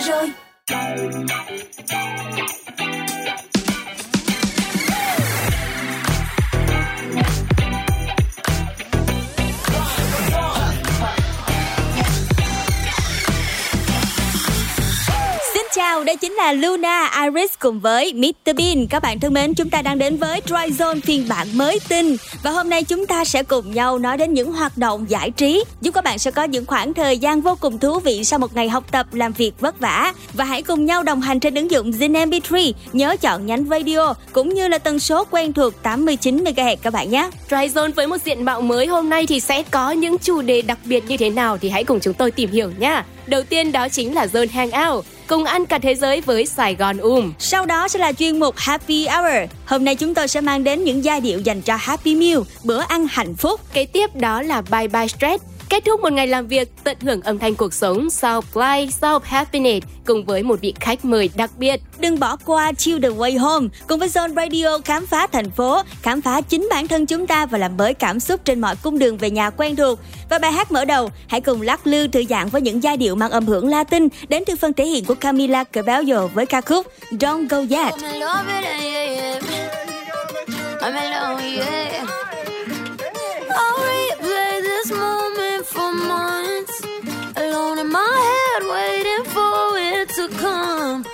giờ rồi. Đó đây chính là Luna, Iris cùng với Mr Bean. Các bạn thân mến, chúng ta đang đến với Dry Zone phiên bản mới tinh và hôm nay chúng ta sẽ cùng nhau nói đến những hoạt động giải trí giúp các bạn sẽ có những khoảng thời gian vô cùng thú vị sau một ngày học tập làm việc vất vả và hãy cùng nhau đồng hành trên ứng dụng Zin MP3. Nhớ chọn nhánh video cũng như là tần số quen thuộc 89 MHz các bạn nhé. Dry Zone với một diện mạo mới hôm nay thì sẽ có những chủ đề đặc biệt như thế nào thì hãy cùng chúng tôi tìm hiểu nhé. Đầu tiên đó chính là Zone Hangout cùng ăn cả thế giới với Sài Gòn Um. Sau đó sẽ là chuyên mục Happy Hour. Hôm nay chúng tôi sẽ mang đến những giai điệu dành cho Happy Meal, bữa ăn hạnh phúc. Kế tiếp đó là Bye Bye Stress Kết thúc một ngày làm việc, tận hưởng âm thanh cuộc sống South Fly, South Happiness cùng với một vị khách mời đặc biệt. Đừng bỏ qua Chill the Way Home cùng với Zone Radio khám phá thành phố, khám phá chính bản thân chúng ta và làm mới cảm xúc trên mọi cung đường về nhà quen thuộc. Và bài hát mở đầu, hãy cùng lắc lư thư giãn với những giai điệu mang âm hưởng Latin đến từ phần thể hiện của Camila Cabello với ca khúc Don't Go Yet. I'm alone, yeah. Replay this moment for months. Alone in my head, waiting for it to come.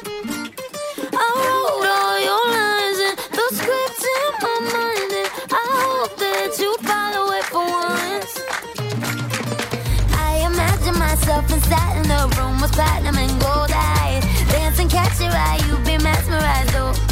I wrote all your lines and the scripts in my mind, and I hope that you follow it for once. I imagine myself inside in the room with platinum and gold eyes, dancing, catch your eye, you be mesmerized. Oh.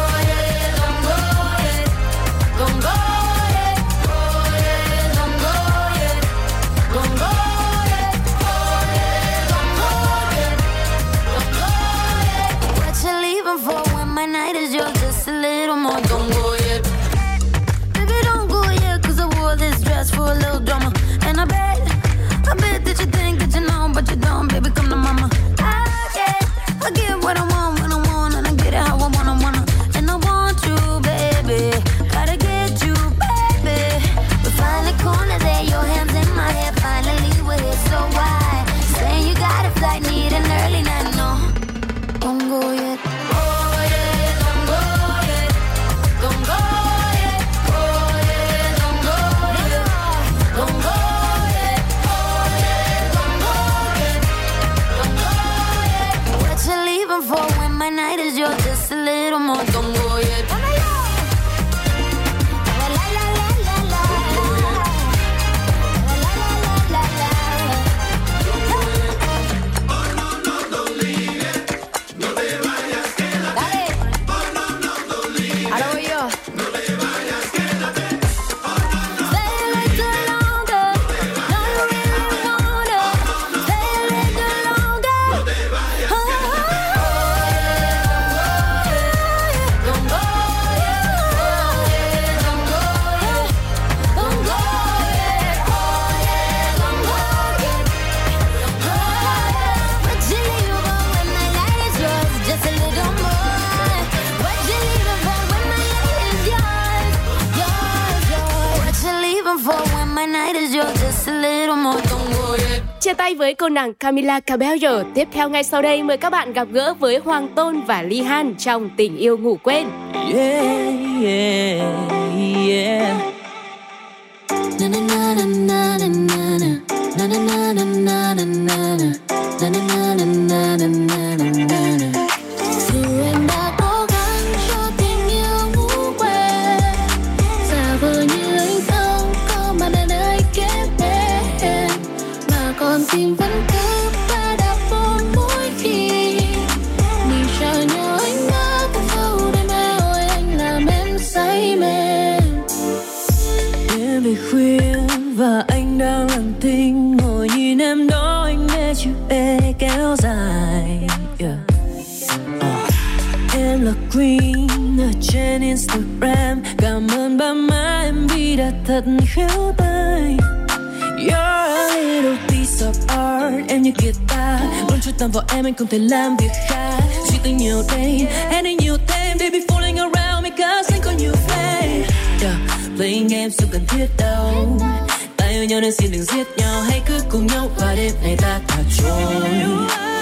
Chia tay với cô nàng Camila Cabello. Tiếp theo ngay sau đây mời các bạn gặp gỡ với Hoàng Tôn và Ly Han trong Tình yêu ngủ quên. Yeah, yeah, yeah. Na na na na na na na na. Na na na na na na na na. Na na na na na Cảm ơn ba má em vì đã thật khéo tay. You're a little piece of art, Em như guitar Muốn chú tâm vào em, anh không thể làm việc khác. Suy tư nhiều đêm anh đi nhiều thêm. Baby, falling around me Cause anh có nhiều phê yeah. playing games không cần thiết đâu. Ta yêu nhau nên xin đừng giết nhau. Hãy cứ cùng nhau qua đêm này ta thả trôi.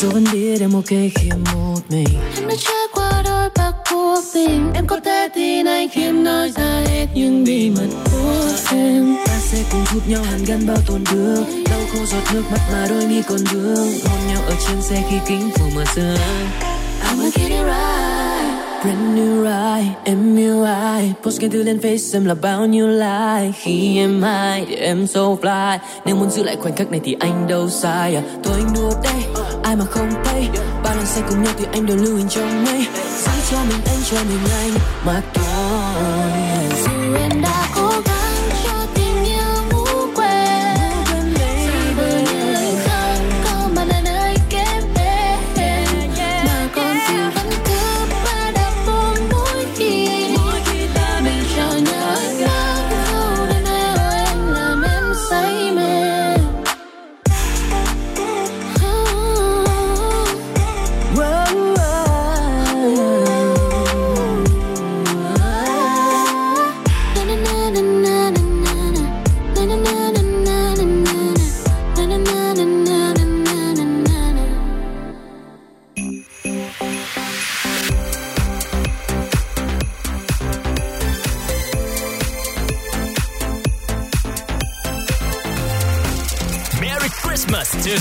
Dù vẫn biết em ok khi em một mình. Em đã trải qua đôi bạc của mình em có thể tin anh khi em nói ra hết những bí mật của em. Ta sẽ cùng giúp nhau hàn gắn bao tuần đường đau khô giọt nước mắt mà đôi mi còn vương hôn nhau ở trên xe khi kính phủ mở sương I'm gonna get it right Brand new ride, em yêu ai? Post cái thư lên face em là bao nhiêu like? Khi em hai thì em so fly. Nếu muốn giữ lại khoảnh khắc này thì anh đâu sai à? Thôi anh đùa đây, ai mà không thấy Ba lần say cùng nhau thì anh đều lưu hình trong mây. Giữ cho mình anh cho mình anh. Mà thôi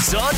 Christmas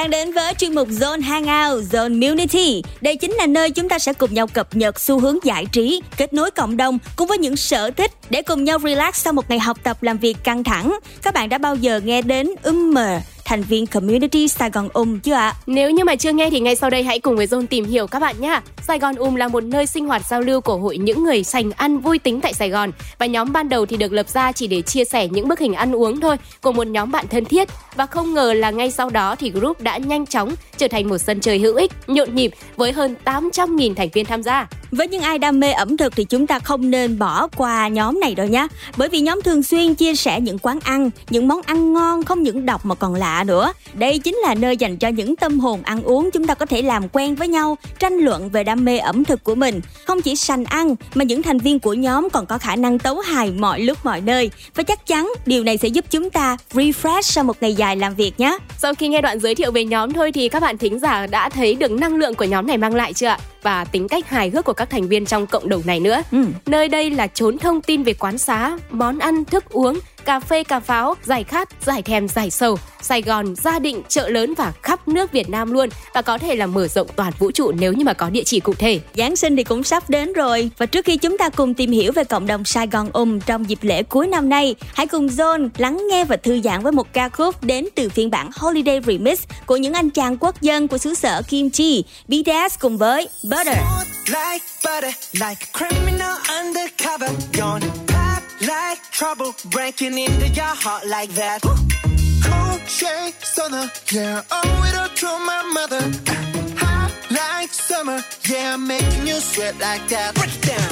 đang đến với chuyên mục Zone Hangout, Zone Community. Đây chính là nơi chúng ta sẽ cùng nhau cập nhật xu hướng giải trí, kết nối cộng đồng cùng với những sở thích để cùng nhau relax sau một ngày học tập làm việc căng thẳng. Các bạn đã bao giờ nghe đến Ummer thành viên community Sài Gòn Um chưa ạ? Nếu như mà chưa nghe thì ngay sau đây hãy cùng với Zone tìm hiểu các bạn nhé. Sài Gòn Um là một nơi sinh hoạt giao lưu của hội những người sành ăn vui tính tại Sài Gòn và nhóm ban đầu thì được lập ra chỉ để chia sẻ những bức hình ăn uống thôi của một nhóm bạn thân thiết và không ngờ là ngay sau đó thì group đã nhanh chóng trở thành một sân chơi hữu ích, nhộn nhịp với hơn 800.000 thành viên tham gia. Với những ai đam mê ẩm thực thì chúng ta không nên bỏ qua nhóm này đâu nhé. Bởi vì nhóm thường xuyên chia sẻ những quán ăn, những món ăn ngon không những độc mà còn lạ nữa. Đây chính là nơi dành cho những tâm hồn ăn uống chúng ta có thể làm quen với nhau, tranh luận về đam mê ẩm thực của mình. Không chỉ sành ăn mà những thành viên của nhóm còn có khả năng tấu hài mọi lúc mọi nơi. Và chắc chắn điều này sẽ giúp chúng ta refresh sau một ngày dài làm việc nhé. Sau khi nghe đoạn giới thiệu về nhóm thôi thì các bạn thính giả đã thấy được năng lượng của nhóm này mang lại chưa ạ? Và tính cách hài hước của các thành viên trong cộng đồng này nữa. Ừ. Nơi đây là chốn thông tin về quán xá, món ăn, thức uống, cà phê cà pháo, giải khát, giải thèm, giải sầu, Sài Gòn, gia định, chợ lớn và khắp nước Việt Nam luôn và có thể là mở rộng toàn vũ trụ nếu như mà có địa chỉ cụ thể. Giáng sinh thì cũng sắp đến rồi Và trước khi chúng ta cùng tìm hiểu về cộng đồng Sài Gòn Um trong dịp lễ cuối năm nay Hãy cùng Zone lắng nghe và thư giãn với một ca khúc đến từ phiên bản Holiday Remix của những anh chàng quốc dân của xứ sở Kim Chi BTS cùng với Butter like butter, like a criminal undercover. Like trouble, breaking into your heart like that. Cold shade stunner, yeah, owe it all to my mother. Hot like summer, yeah, making you sweat like that. Break it down.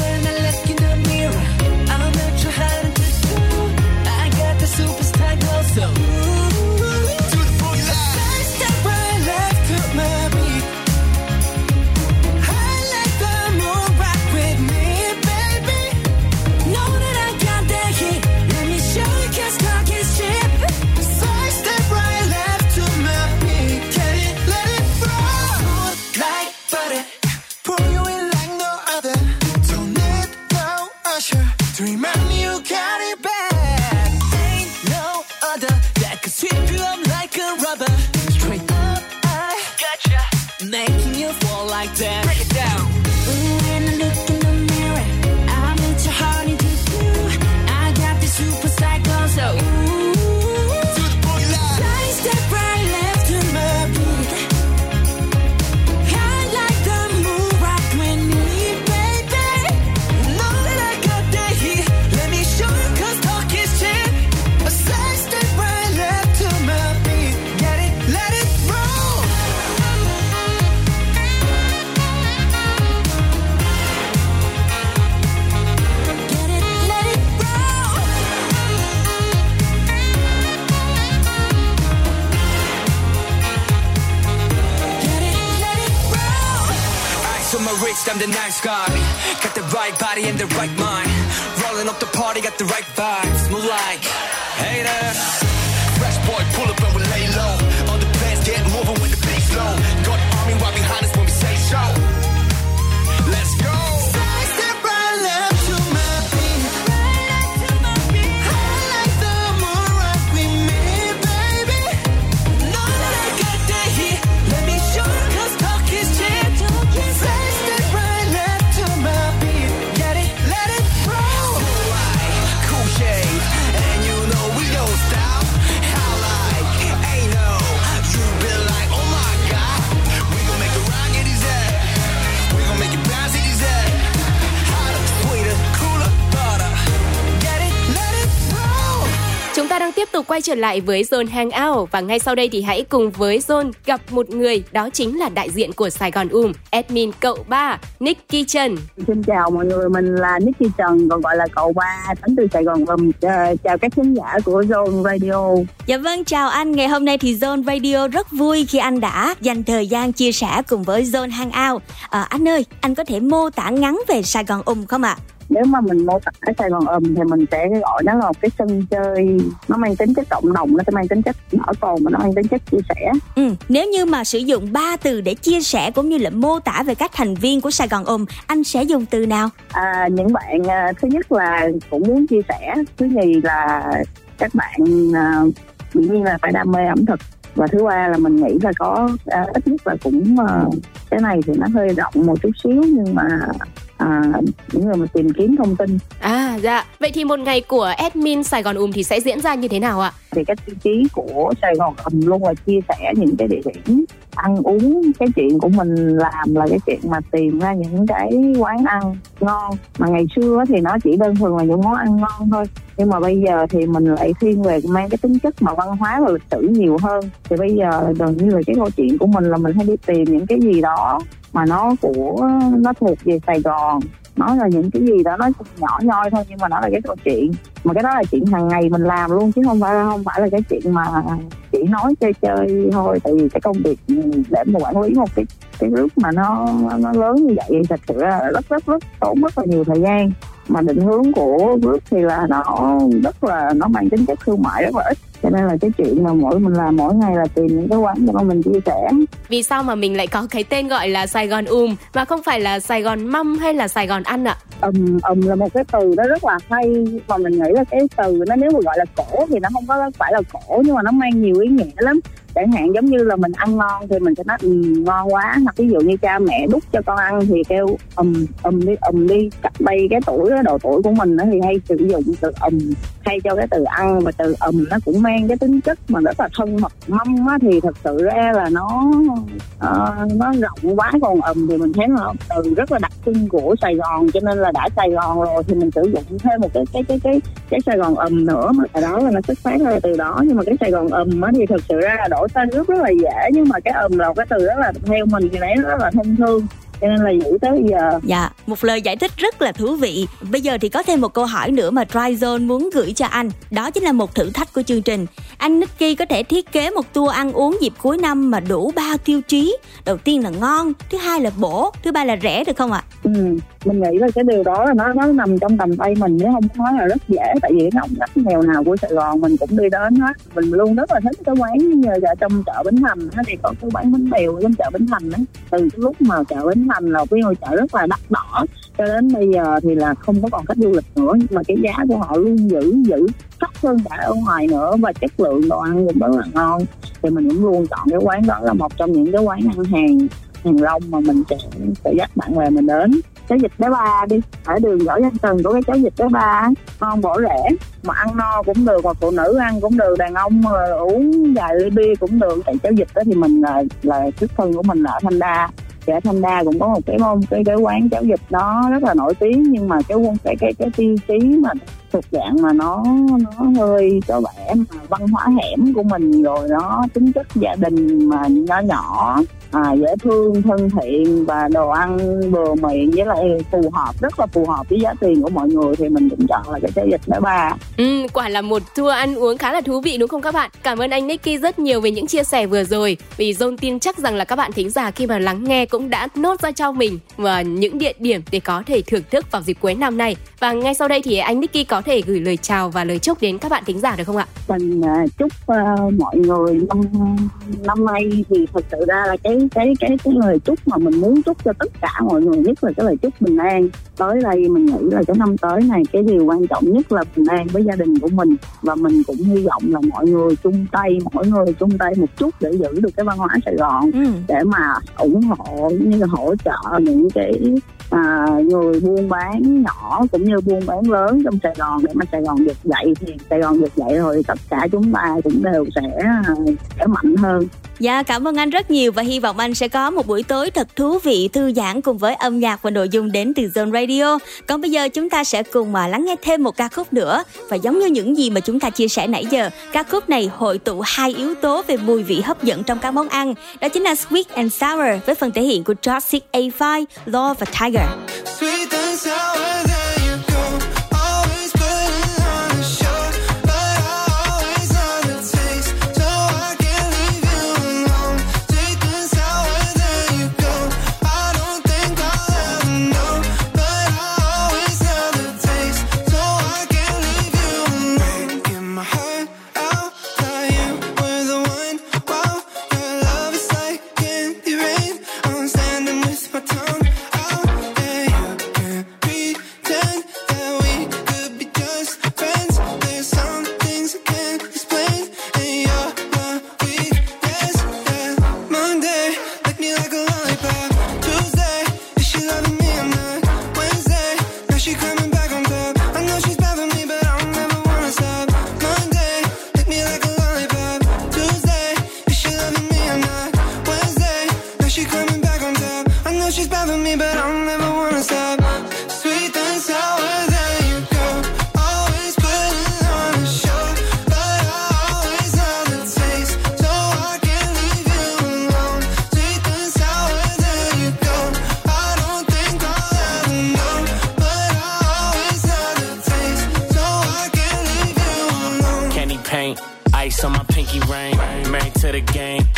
When I look in the mirror, I'm not sure how to do. I got the superstar glow, so. dream I'm the nice guy. Got the right body and the right mind. Rolling up the party, got the right vibes. Move like haters. Quay trở lại với Zone Hangout và ngay sau đây thì hãy cùng với Zone gặp một người đó chính là đại diện của Sài Gòn Um, admin cậu ba Nicky Trần. Xin chào mọi người, mình là Nicky Trần, còn gọi là cậu ba, đến từ Sài Gòn. Ờ, chào các khán giả của Zone Radio. Dạ vâng, chào anh. Ngày hôm nay thì Zone Radio rất vui khi anh đã dành thời gian chia sẻ cùng với Zone Hangout. À, anh ơi, anh có thể mô tả ngắn về Sài Gòn Um không ạ? Nếu mà mình mô tả Sài Gòn Ầm thì mình sẽ gọi nó là một cái sân chơi, nó mang tính chất cộng đồng, nó sẽ mang tính chất bảo tồn và nó mang tính chất chia sẻ. Ừ, nếu như mà sử dụng ba từ để chia sẻ cũng như là mô tả về các thành viên của Sài Gòn Um, anh sẽ dùng từ nào? À, những bạn à, thứ nhất là cũng muốn chia sẻ, thứ nhì là các bạn à, dĩ nhiên là phải đam mê ẩm thực và thứ ba là mình nghĩ là có à, ít nhất là cũng à, cái này thì nó hơi rộng một chút xíu nhưng mà à, những người mà tìm kiếm thông tin. À dạ, vậy thì một ngày của admin Sài Gòn Um thì sẽ diễn ra như thế nào ạ? thì cái tiêu chí của Sài Gòn ầm luôn là chia sẻ những cái địa điểm ăn uống. Cái chuyện của mình làm là cái chuyện mà tìm ra những cái quán ăn ngon. Mà ngày xưa thì nó chỉ đơn thuần là những món ăn ngon thôi. Nhưng mà bây giờ thì mình lại thiên về mang cái tính chất mà văn hóa và lịch sử nhiều hơn. Thì bây giờ gần như là cái câu chuyện của mình là mình hay đi tìm những cái gì đó mà nó của, nó thuộc về Sài Gòn. Nó là những cái gì đó, nó nhỏ nhoi thôi, nhưng mà nó là cái câu chuyện. Mà cái đó là chuyện hàng ngày mình làm luôn, chứ không phải không phải là cái chuyện mà chỉ nói chơi chơi thôi. Tại vì cái công việc để mà quản lý một cái cái group mà nó nó lớn như vậy thật sự là rất rất rất tốn rất là nhiều thời gian. Mà định hướng của group thì là nó rất là, nó mang tính chất thương mại rất là ít cho nên là cái chuyện mà mỗi mình làm mỗi ngày là tìm những cái quán cho mình chia sẻ. Vì sao mà mình lại có cái tên gọi là Sài Gòn Um mà không phải là Sài Gòn Măm hay là Sài Gòn Ăn ạ? ầm ầm là một cái từ nó rất là hay và mình nghĩ là cái từ nó nếu mà gọi là cổ thì nó không có phải là cổ nhưng mà nó mang nhiều ý nghĩa lắm. Chẳng hạn giống như là mình ăn ngon thì mình sẽ nói ừ, ngon quá. Hoặc ví dụ như cha mẹ đút cho con ăn thì kêu ầm ầm đi ầm đi. Cắt bay cái tuổi cái độ tuổi của mình đó thì hay sử dụng từ ầm thay cho cái từ ăn và từ ầm nó cũng mang cái tính chất mà rất là thân mật mâm á thì thật sự ra là nó uh, nó rộng quá còn ầm thì mình thấy là từ rất là đặc trưng của Sài Gòn cho nên là đã Sài Gòn rồi thì mình sử dụng thêm một cái cái cái cái cái Sài Gòn ầm nữa mà tại đó là nó xuất phát ra từ đó. Nhưng mà cái Sài Gòn ầm á thì thật sự ra là đổi tên rất rất là dễ nhưng mà cái ầm là một cái từ rất là theo mình thì đấy rất là thân thương cho nên là giữ tới giờ Dạ, một lời giải thích rất là thú vị. Bây giờ thì có thêm một câu hỏi nữa mà Tryzone muốn gửi cho anh. Đó chính là một thử thách của chương trình. Anh Nicky có thể thiết kế một tour ăn uống dịp cuối năm mà đủ ba tiêu chí. Đầu tiên là ngon, thứ hai là bổ, thứ ba là rẻ được không ạ? ừ, mình nghĩ là cái điều đó là nó nó nằm trong tầm tay mình chứ không nói là rất dễ tại vì cái ngóc ngách nghèo nào của Sài Gòn mình cũng đi đến hết mình luôn rất là thích cái quán như ở trong chợ Bến Thành á, thì có cái quán bánh bèo trong chợ Bến Thành á từ cái lúc mà chợ Bến Thành là cái ngôi chợ rất là đắt đỏ. Cho đến bây giờ thì là không có còn khách du lịch nữa nhưng mà cái giá của họ luôn giữ giữ thấp hơn cả ở ngoài nữa và chất lượng đồ ăn cũng rất là ngon. Thì mình cũng luôn chọn cái quán đó là một trong những cái quán ăn hàng hàng rong mà mình sẽ, sẽ dắt bạn bè mình đến. Cháo vịt bé ba đi ở đường võ văn tần của cái cháo vịt bé ba ngon bổ rẻ mà ăn no cũng được mà phụ nữ ăn cũng được đàn ông ờ, uống vài ly bia cũng được. Tại cháo vịt đó thì mình là là xuất thân của mình là ở thanh đa dạ ở thanh đa cũng có một cái môn, cái cái quán cháo vịt đó rất là nổi tiếng, nhưng mà cái quân, cái cái cái tiêu chí mà thuộc dạng mà nó nó hơi có vẻ mà văn hóa hẻm của mình rồi, nó tính chất gia đình mà nhỏ nhỏ à, dễ thương thân thiện và đồ ăn vừa miệng với lại phù hợp rất là phù hợp với giá tiền của mọi người thì mình cũng chọn là cái trái vịt bé ba Ừ, quả là một tour ăn uống khá là thú vị đúng không các bạn? Cảm ơn anh Nicky rất nhiều về những chia sẻ vừa rồi. Vì John tin chắc rằng là các bạn thính giả khi mà lắng nghe cũng đã nốt ra cho mình và những địa điểm để có thể thưởng thức vào dịp cuối năm này. Và ngay sau đây thì anh Nicky có thể gửi lời chào và lời chúc đến các bạn thính giả được không ạ? mình à, chúc à, mọi người năm năm nay thì thật sự ra là cái cái cái cái lời chúc mà mình muốn chúc cho tất cả mọi người nhất là cái lời chúc bình an. Tới đây mình nghĩ là cái năm tới này cái điều quan trọng nhất là bình an với gia đình của mình. Và mình cũng hy vọng là mọi người chung tay mỗi người chung tay một chút để giữ được cái văn hóa Sài Gòn. Ừ. để mà ủng hộ như là hỗ trợ những cái à, người buôn bán nhỏ cũng như buôn bán lớn trong Sài Gòn để mà Sài Gòn vực dậy thì Sài Gòn vực dậy rồi tất cả chúng ta cũng đều sẽ à, sẽ mạnh hơn Dạ cảm ơn anh rất nhiều và hy vọng anh sẽ có một buổi tối thật thú vị thư giãn cùng với âm nhạc và nội dung đến từ Zone Radio. Còn bây giờ chúng ta sẽ cùng mà lắng nghe thêm một ca khúc nữa và giống như những gì mà chúng ta chia sẻ nãy giờ, ca khúc này hội tụ hai yếu tố về mùi vị hấp dẫn trong các món ăn, đó chính là sweet and sour với phần thể hiện của Toxic A5, Law và Tiger. Sweet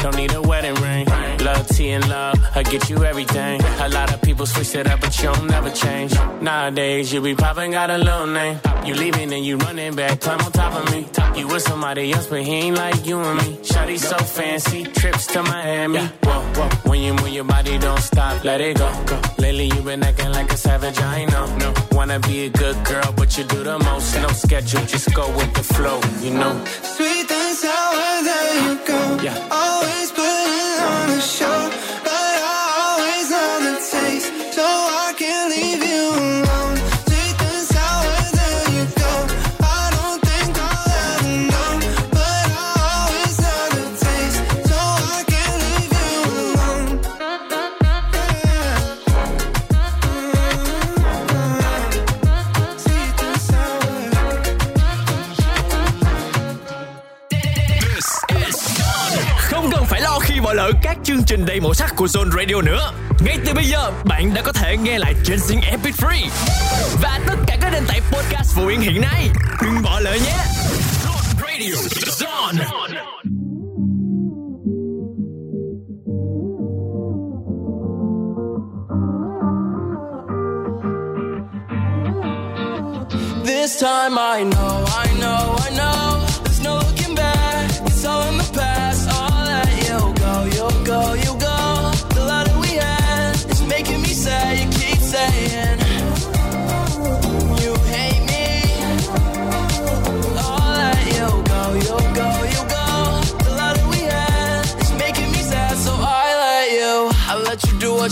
don't need a wedding ring. Love tea and love, I get you everything. A lot of people switch it up, but you don't never change. Nowadays, you be popping, got a little name. You leaving and you running back, climb on top of me. You with somebody else, but he ain't like you and me. Shawty so fancy, trips to Miami. Whoa, whoa. When you move your body, don't stop, let it go. go. Lately, you been acting like a savage, I know. No. Wanna be a good girl, but you do the most. No schedule, just go with the flow, you know. Sweet and sour, there you go. Yeah. Always của Zone Radio nữa. Ngay từ bây giờ, bạn đã có thể nghe lại trên Zing MP3 và tất cả các nền tảng podcast phổ biến hiện nay. Đừng bỏ lỡ nhé. Zone Radio, Zone. This time I know, I know, I know.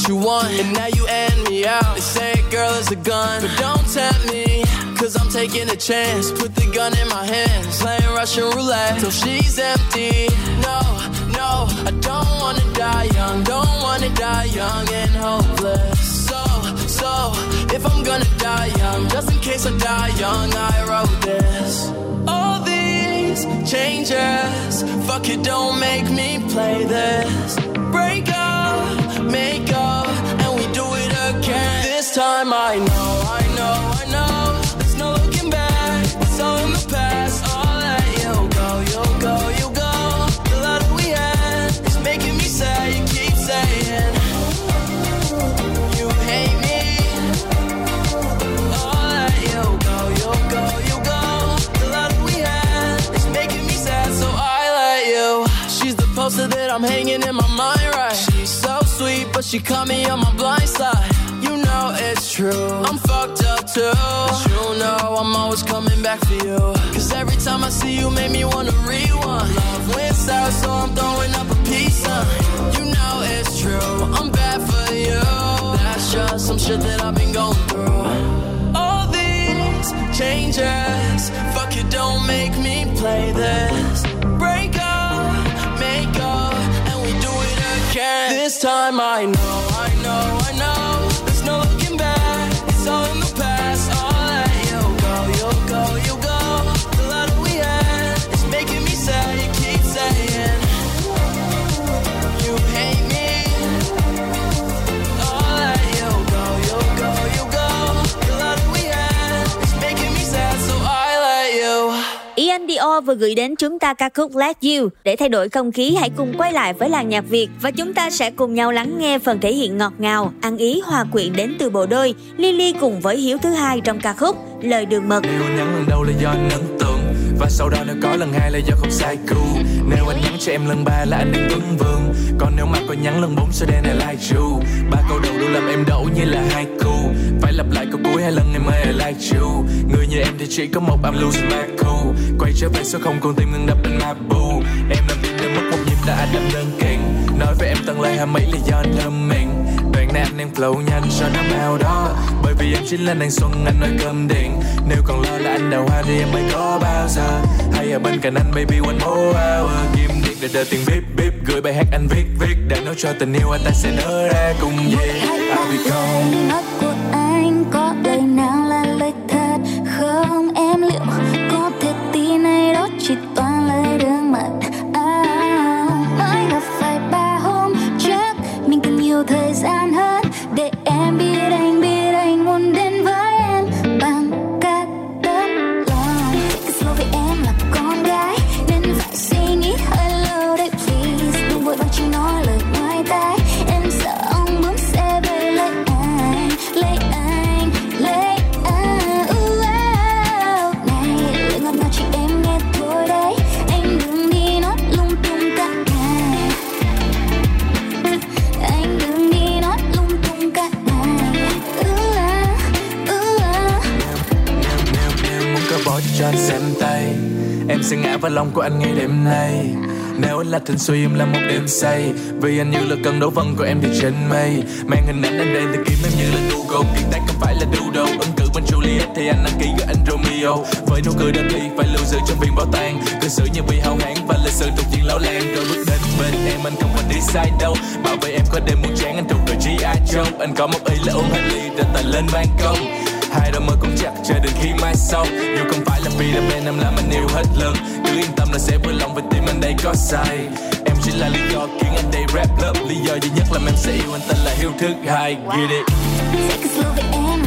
You want, and now you end me out. They say girl is a gun, but don't tempt me. Cause I'm taking a chance. Put the gun in my hands, playing Russian roulette till she's empty. No, no, I don't wanna die young, don't wanna die young and hopeless. So, so, if I'm gonna die young, just in case I die young, I wrote this. All these changes, fuck it, don't make me play this. Break up make up, and we do it again. This time I know, I know, I know. She caught me on my blind side. You know it's true. I'm fucked up too. But you know I'm always coming back for you. Cause every time I see you, make me wanna rewind. Love went south, so I'm throwing up a peace sign. You know it's true. I'm bad for you. That's just some shit that I've been going through. All these changes, fuck you, don't make me play this. Break This time I know, I know, Leo vừa gửi đến chúng ta ca khúc Let You. Để thay đổi không khí, hãy cùng quay lại với làng nhạc Việt và chúng ta sẽ cùng nhau lắng nghe phần thể hiện ngọt ngào, ăn ý hòa quyện đến từ bộ đôi Lily cùng với Hiếu thứ hai trong ca khúc Lời đường mật. Nếu nhắn lần đầu là do anh ấn tượng và sau đó nếu có lần hai là do không sai cú Nếu anh nhắn cho em lần ba là anh đang tuấn vương Còn nếu mà có nhắn lần bốn, sẽ đen là like you. Ba câu đầu đủ làm em đổ như là hai cu. Phải lặp lại câu cuối hai lần em ơi I like you. Người như em thì chỉ có một, I'm losing my cool. Quay trở về số không, còn tim ngừng đập bên bu. Em làm việc đến mất một nhịp đã anh đâm đơn kiện Nói với em tăng lời hai mấy là do anh thơm mình. Đoạn này anh flow nhanh cho năm ao đó. Bởi vì em chính là nàng xuân, anh nói cơm điện. Nếu còn lo là anh đào hoa thì em mới có bao giờ? Hay ở bên cạnh anh, baby, one more hour. Kim điện để đợi tiền bíp bíp Gửi bài hát anh viết viết. Để nói cho tình yêu anh ta sẽ nở ra cùng về I'll be gone. Lòng của anh ngay đêm nay. Nếu anh là thịnh suy, em là một đêm say. Vì anh như là cơn đấu vân của em thì trên mây. Mang hình ảnh anh đây thì kiếm em như là Google. Kiệt tác không phải là doodle. Ứng cử bên Juliet thì anh đăng ký với anh Romeo. Với nụ cười đơn thi phải lưu giữ trong viện bảo tàng. Cư xử như vì hao hán và lịch sử thuộc diện lão lan Rồi bước đến bên em, anh không còn đi sai đâu. Bảo vệ em có đêm muốn chán anh thuộc đội gi Joe. Anh có một ý là uống hai ly rồi tài lên ban công hai đôi mơ cũng chặt chờ đến khi mai sau. Dù không phải là vì đam mê em làm anh yêu hết lần. Cứ yên tâm là sẽ vui lòng với tim anh đây có sai em chỉ là lý do khiến anh đây rap lớp lý do duy nhất là em sẽ yêu anh tên là hiếu thứ hai. Get it? Take a slow vì em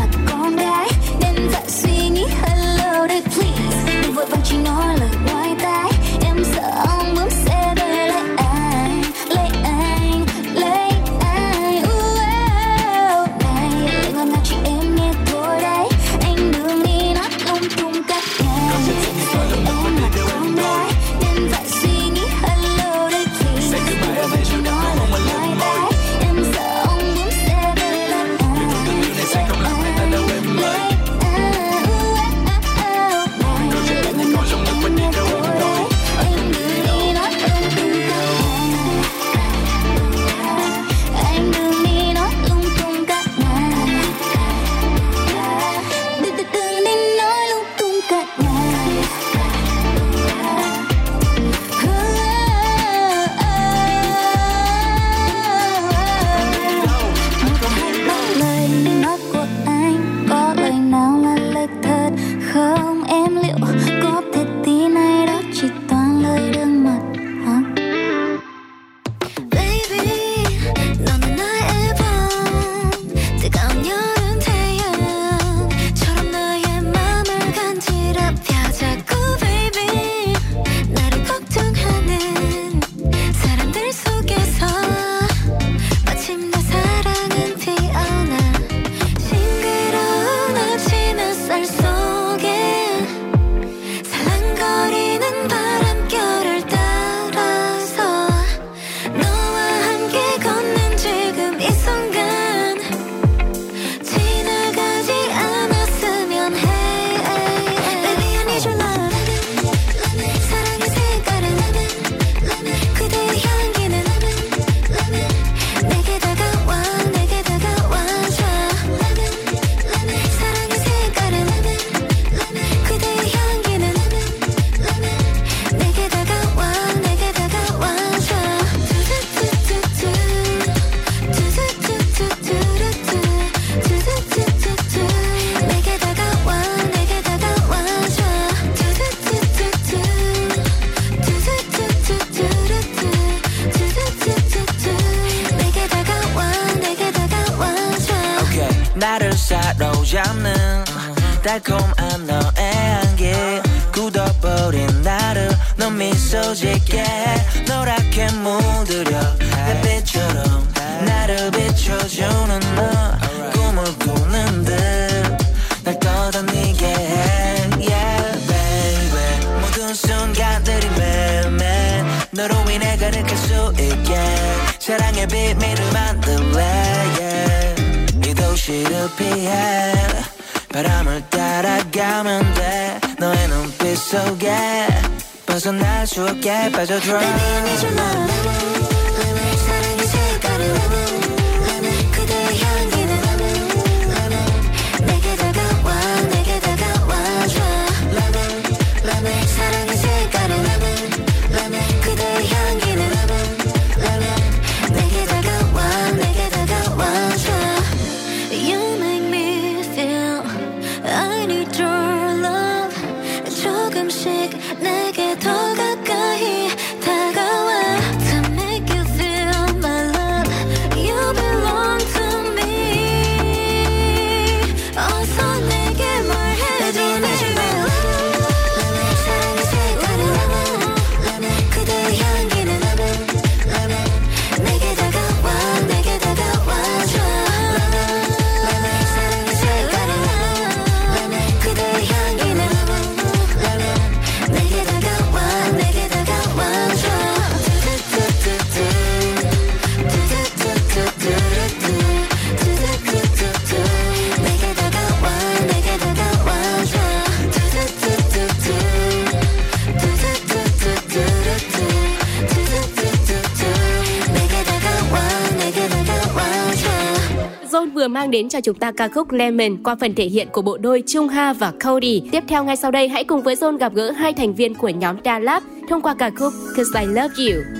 cho chúng ta ca khúc Lemon qua phần thể hiện của bộ đôi Trung Ha và Cody. Tiếp theo ngay sau đây, hãy cùng với Zone gặp gỡ hai thành viên của nhóm Da Lab thông qua ca khúc Cause I Love You.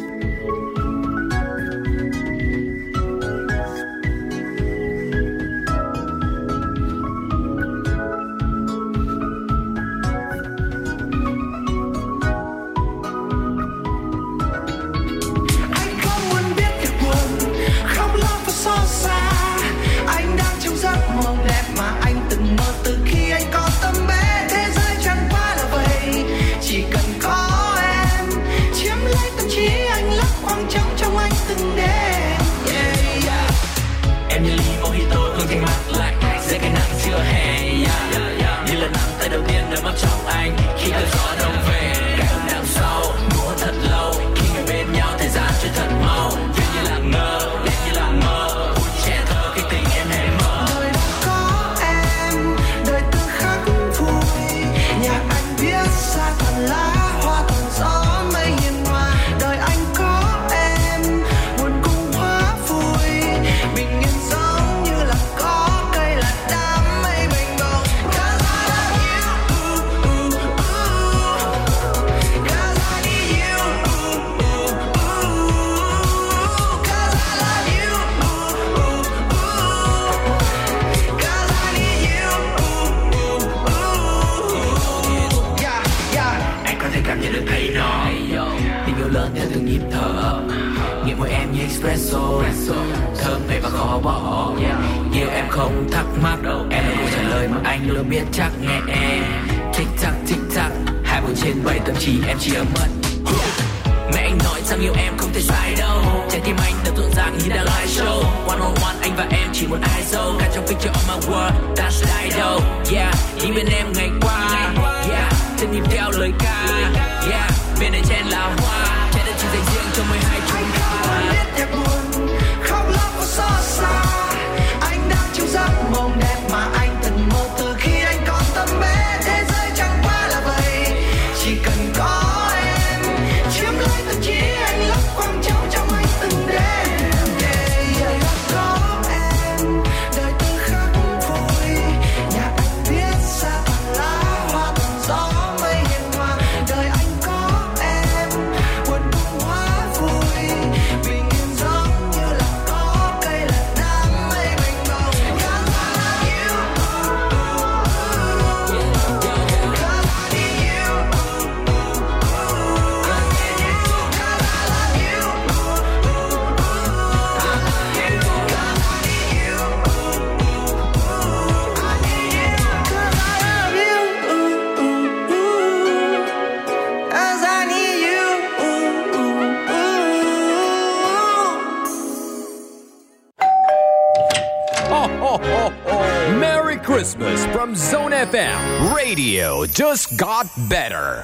Lot better.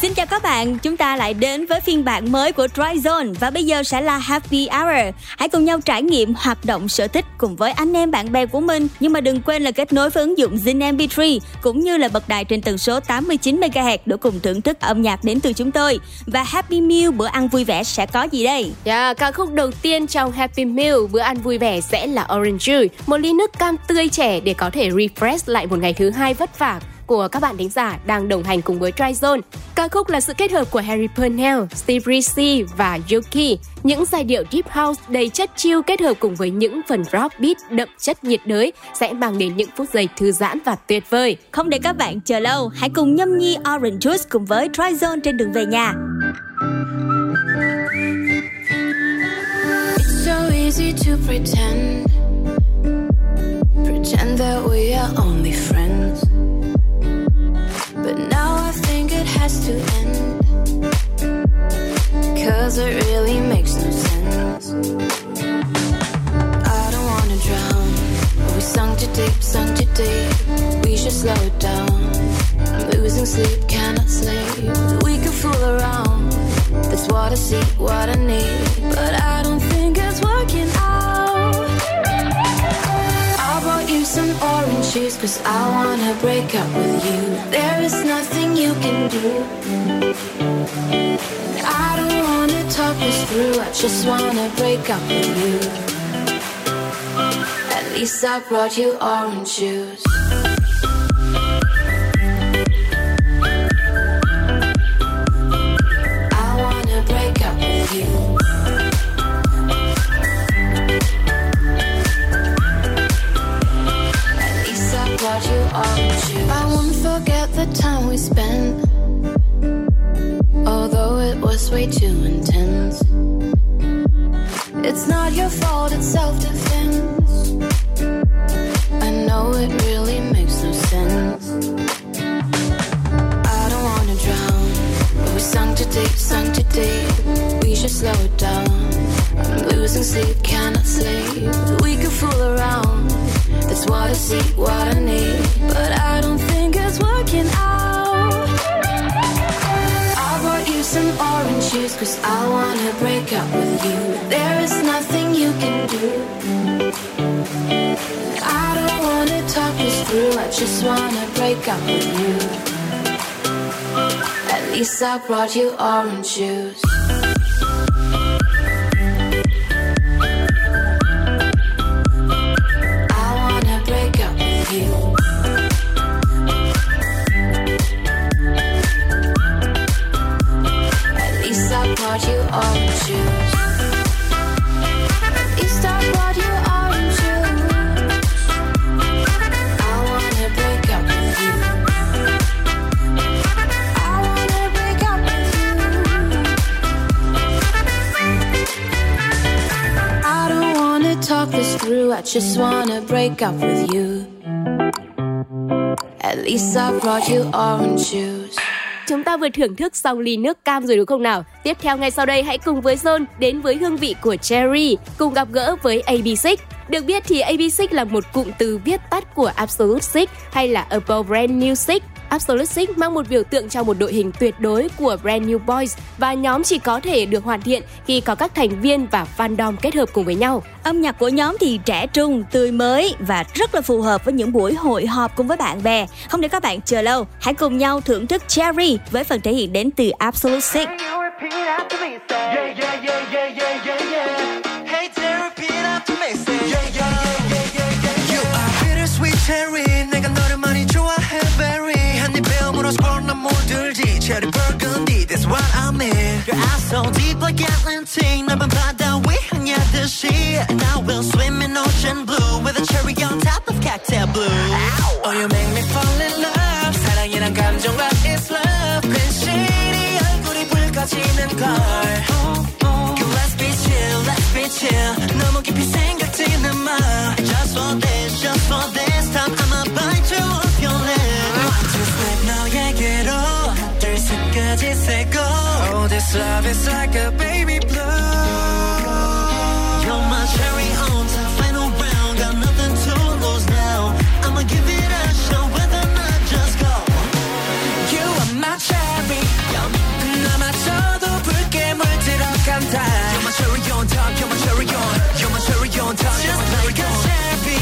Xin chào các bạn, chúng ta lại đến với phiên bản mới của Dry Zone và bây giờ sẽ là Happy Hour. Hãy cùng nhau trải nghiệm hoạt động sở thích cùng với anh em bạn bè của mình. Nhưng mà đừng quên là kết nối với ứng dụng Zin MP3 cũng như là bật đài trên tần số 89 MHz để cùng thưởng thức âm nhạc đến từ chúng tôi. Và Happy Meal bữa ăn vui vẻ sẽ có gì đây? Yeah, Dạ, ca khúc đầu tiên trong Happy Meal bữa ăn vui vẻ sẽ là Orange Juice, một ly nước cam tươi trẻ để có thể refresh lại một ngày thứ hai vất vả của các bạn thính giả đang đồng hành cùng với Tryzone. Ca khúc là sự kết hợp của Harry Purnell, Steve Ritchie và Yuki. Những giai điệu deep house đầy chất chill kết hợp cùng với những phần rock beat đậm chất nhiệt đới sẽ mang đến những phút giây thư giãn và tuyệt vời. Không để các bạn chờ lâu, hãy cùng nhâm nhi Orange Juice cùng với Tryzone trên đường về nhà. It's so easy to pretend, pretend that we are only friends. But now I think it has to end, cause it really makes no sense. I don't wanna drown, but we sunk too deep, sunk too deep. We should slow it down. I'm losing sleep, cannot sleep. We could fool around. That's what I see, what I need. But I don't think it's working out. Some orange juice, cause I wanna break up with you. There is nothing you can do. I don't wanna talk this through, I just wanna break up with you. At least I brought you orange juice. Way too intense. It's not your fault, it's self defense. I know it really makes no sense. I don't wanna drown, but we sunk too deep, sunk too deep. We should slow it down. I'm losing sleep, cannot sleep. We could fool around. That's what I see, what I need. But I don't think it's working out. Cause I wanna break up with you. There is nothing you can do. I don't wanna talk this through, I just wanna break up with you. At least I brought you orange juice. I don't want to talk this through, I just wanna break up with you. At least I brought you orange juice. Chúng ta vừa thưởng thức xong ly nước cam rồi đúng không nào? Tiếp theo ngay sau đây hãy cùng với Zone đến với hương vị của Cherry, cùng gặp gỡ với AB6. Được biết thì AB6 là một cụm từ viết tắt của Absolute Six hay là Above Brand New Six. Absolute Six mang một biểu tượng cho một đội hình tuyệt đối của Brand New Boys và nhóm chỉ có thể được hoàn thiện khi có các thành viên và fandom kết hợp cùng với nhau. Âm nhạc của nhóm thì trẻ trung, tươi mới và rất là phù hợp với những buổi hội họp cùng với bạn bè. Không để các bạn chờ lâu, hãy cùng nhau thưởng thức Cherry với phần thể hiện đến từ Absolute Six. Yeah, yeah, yeah, yeah, yeah, yeah, yeah. Hey, Terry, repeat after me. Say, yeah, yeah, yeah, yeah, yeah, yeah. You are bittersweet cherry. Cherry burgundy, that's what I mean. Your eyes so deep like Atlantic. 넓은 바다 위 향하듯이. And I will swim in ocean blue with a cherry on top of cocktail blue. Oh, you make me fall in love. 사랑이란 감정과 it's love. 괜시리 얼굴이 붉어지는 걸. this love is like a baby blue. You're my cherry on top, final round. Got nothing to lose now. I'ma give it a shot, whether or not just go. You are my cherry. 남아져도 붉게 물들어간 달. You're my cherry on top, you're my cherry on. You're my cherry on top, you're my cherry on. cherry.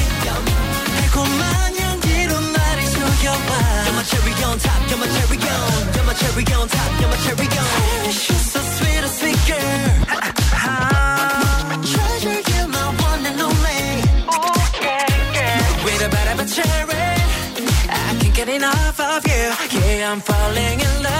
달콤한 향기로 나를 속여봐. You're my cherry on top, you're my cherry on. My cherry on top, you're my cherry on. Irish, you're so sweet, a sweet girl. Treasure, you're my one and only. Ooh, yeah, yeah. With a bit of a cherry, I can't get enough of you. Yeah, I'm falling in love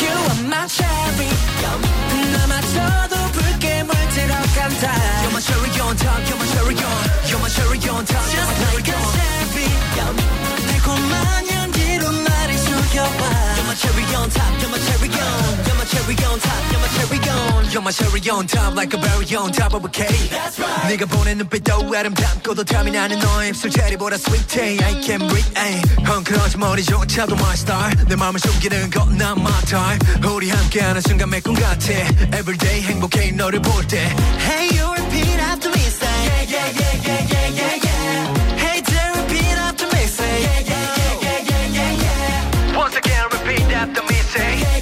You are my cherry 남아져도 붉게 물들어간 달 You're my cherry on top, you're my cherry on You're my cherry on top, you're my cherry on 달콤한 향기로 나를 속여봐 You're my cherry on top, you're my cherry on You're my cherry on top, you're my cherry on You're my cherry on top like a berry on top of a cake That's right 네가 보낸 눈빛도 아름답고도 탐이 나는 너의 입술 체리보다 sweetie I can't breathe ay. 헝클어진 머리조차도 my star 내 마음을 숨기는 건 not my time 우리 함께하는 순간 매꿈 같아 Everyday 행복해 너를 볼때 Hey you repeat after me say Yeah yeah yeah yeah yeah yeah yeah Hey dear repeat after me say Yeah yeah yeah yeah yeah yeah yeah Once again repeat after me say Yeah yeah yeah yeah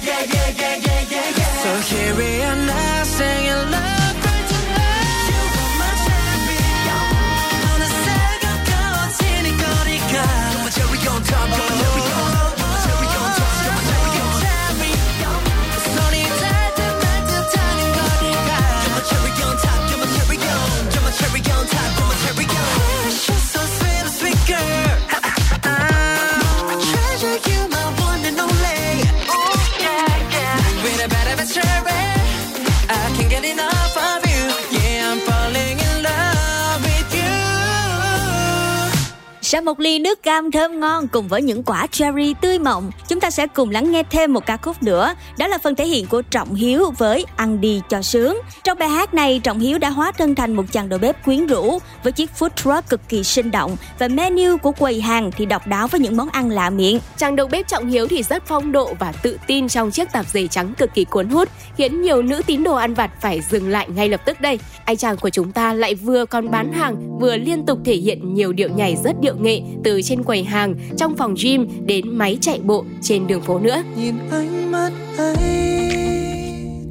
Sau một ly nước cam thơm ngon cùng với những quả cherry tươi mọng, chúng ta sẽ cùng lắng nghe thêm một ca khúc nữa. Đó là phần thể hiện của Trọng Hiếu với Ăn đi cho sướng. Trong bài hát này, Trọng Hiếu đã hóa thân thành một chàng đầu bếp quyến rũ với chiếc food truck cực kỳ sinh động và menu của quầy hàng thì độc đáo với những món ăn lạ miệng. Chàng đầu bếp Trọng Hiếu thì rất phong độ và tự tin trong chiếc tạp dề trắng cực kỳ cuốn hút, khiến nhiều nữ tín đồ ăn vặt phải dừng lại ngay lập tức đây. Anh chàng của chúng ta lại vừa còn bán hàng, vừa liên tục thể hiện nhiều điệu nhảy rất điệu nghệ từ trên quầy hàng, trong phòng gym đến máy chạy bộ trên đường phố nữa. nhìn ánh mắt ấy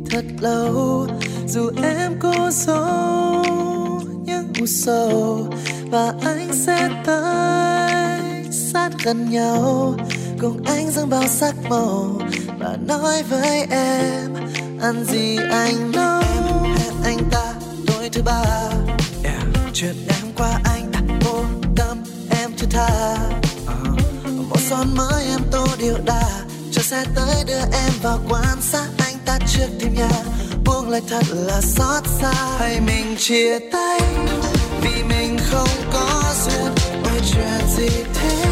thật lâu dù em có giấu những u sầu và anh sẽ tới sát gần nhau cùng anh dâng bao sắc màu và nói với em ăn gì anh nấu em hẹn anh ta tối thứ ba yeah. chuyện em qua anh đã vô em tha. Một son mới em tô điệu đà cho xe tới đưa em vào quan sát anh ta trước thêm nhà. Buông lời thật là xót xa. Hay mình chia tay vì mình không có duyên ôi chuyện gì thế?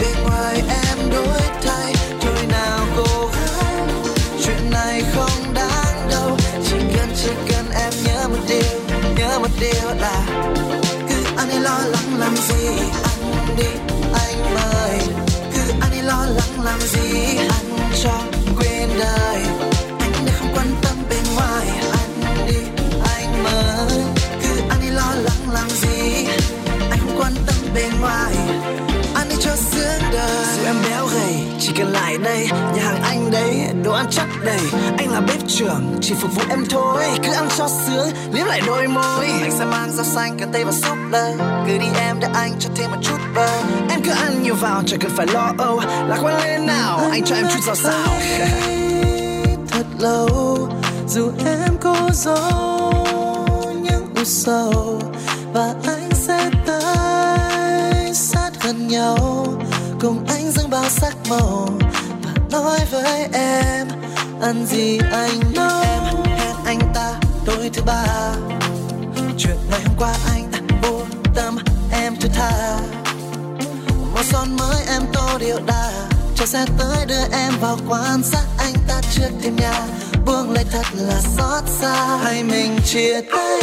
Bên ngoài em đổi thay thôi nào cô gái? Chuyện này không đáng đâu, chỉ cần chỉ cần em nhớ một điều, nhớ một điều là đây nhà hàng anh đấy đồ ăn chắc đầy. Anh là bếp trưởng chỉ phục vụ em thôi. Cứ ăn cho sướng liếm lại đôi môi. Anh sẽ mang rau xanh cà tây và súp lơ cứ đi em để anh cho thêm một chút bơ em cứ ăn nhiều vào chẳng cần phải lo âu. Lạc quan lên nào anh cho em chút rau xào. Thật lâu dù em cố giấu những u sầu. Và anh sẽ tới sát gần nhau. Cùng anh dâng bao sắc màu nói với em, ăn gì anh nói em, hẹn anh ta tối thứ ba. Chuyện ngày hôm qua anh đã vô tâm, em chưa tha. Một son mới em tô điệu đà cho xe tới đưa em vào quan sát. Anh ta trước thêm nhà, buông lời thật là xót xa. Hay mình chia tay,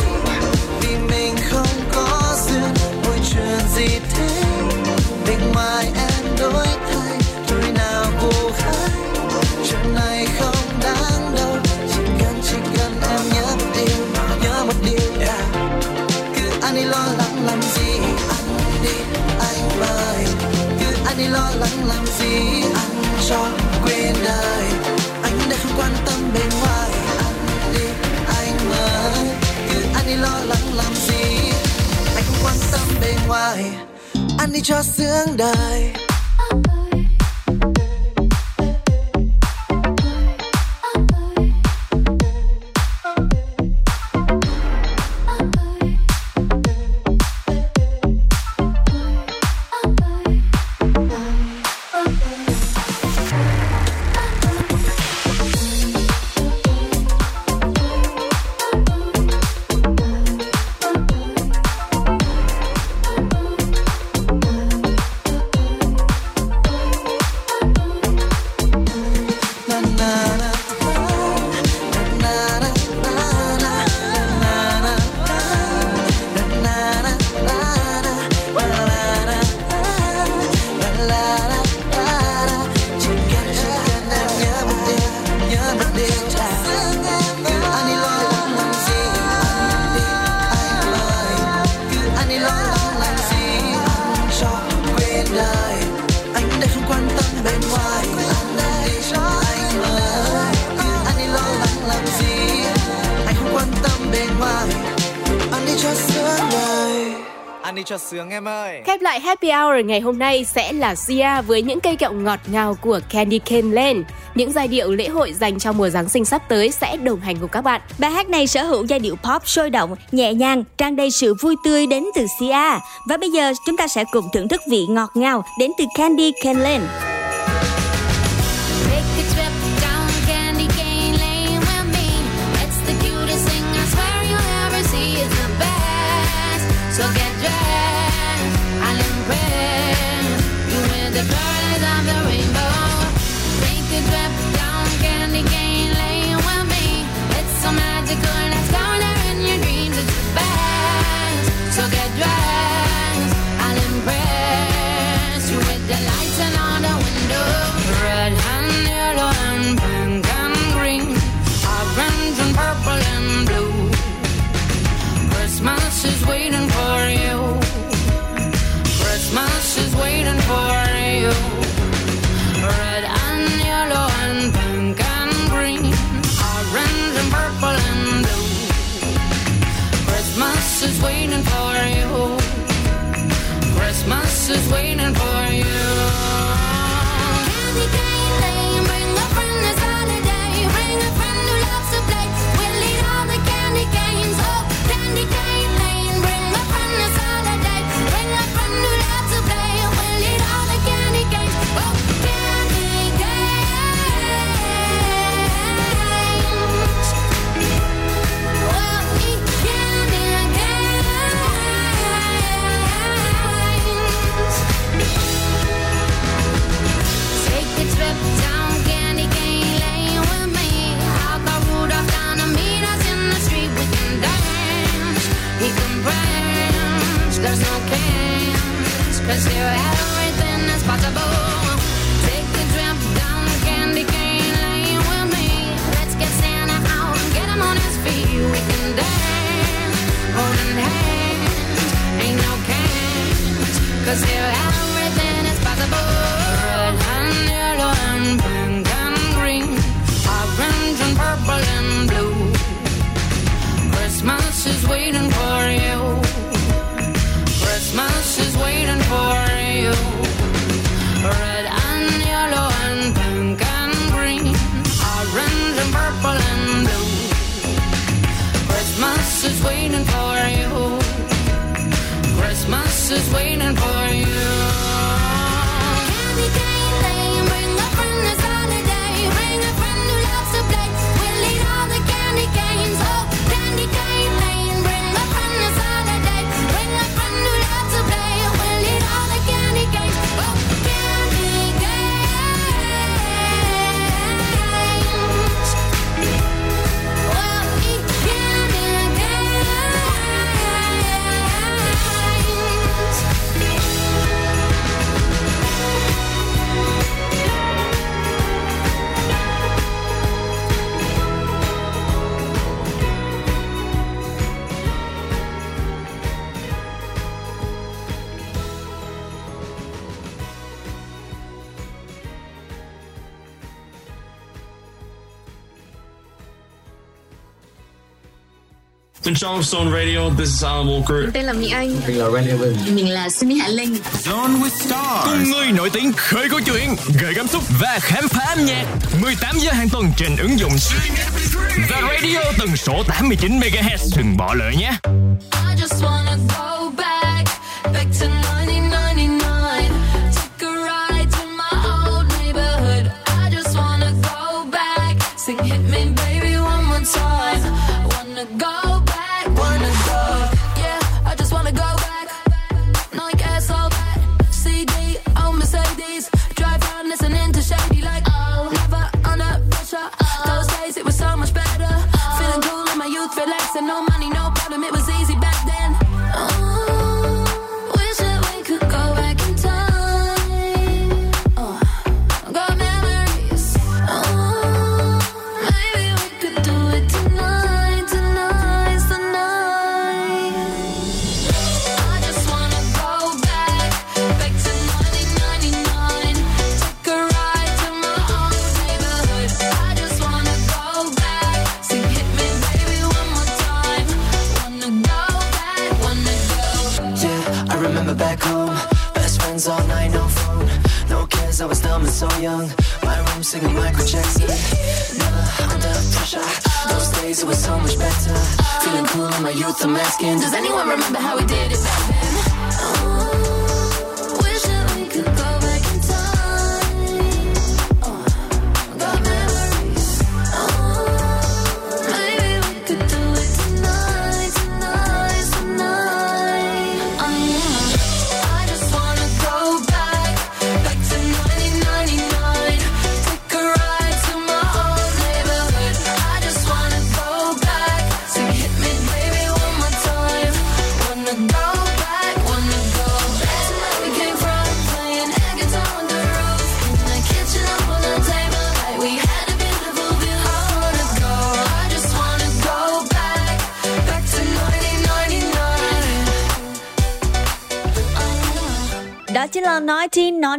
vì mình không có duyên ôi chuyện gì thế? Bên ngoài em đối thay lắng làm gì anh cho quên đời. Anh đã không quan tâm bên ngoài. Anh đi, anh ơi cứ anh đi lo lắng làm gì anh không quan tâm bên ngoài. Anh đi cho sướng đời. Sướng em ơi Khép lại Happy Hour ngày hôm nay sẽ là Sia với những cây kẹo ngọt ngào của Candy Cane Lane. Những giai điệu lễ hội dành cho mùa Giáng sinh sắp tới sẽ đồng hành cùng các bạn. Bài hát này sở hữu giai điệu pop sôi động, nhẹ nhàng, tràn đầy sự vui tươi đến từ Sia. Và bây giờ chúng ta sẽ cùng thưởng thức vị ngọt ngào đến từ Candy Cane Lane. Is waiting for you. Candy cane everything possible. Take a trip down candy cane lane with me. Let's get Santa out and get him on his feet. We can dance, holding hands. Ain't no cans, cause everything is possible. Red and yellow and pink and green, orange and purple and blue. Christmas is waiting for you. Christmas is waiting for you. Christmas is waiting for you. Of Stone Radio, this is Alan Walker. Mình tên là Mỹ Anh. Mình là Randy Evans. Mình là Sunny Hạ Linh. Zone with Stars Cùng người nổi tiếng khơi câu chuyện Gợi cảm xúc và khám phá âm nhạc 18 giờ hàng tuần trên ứng dụng Và radio tần số 89 MHz Đừng bỏ lỡ nhé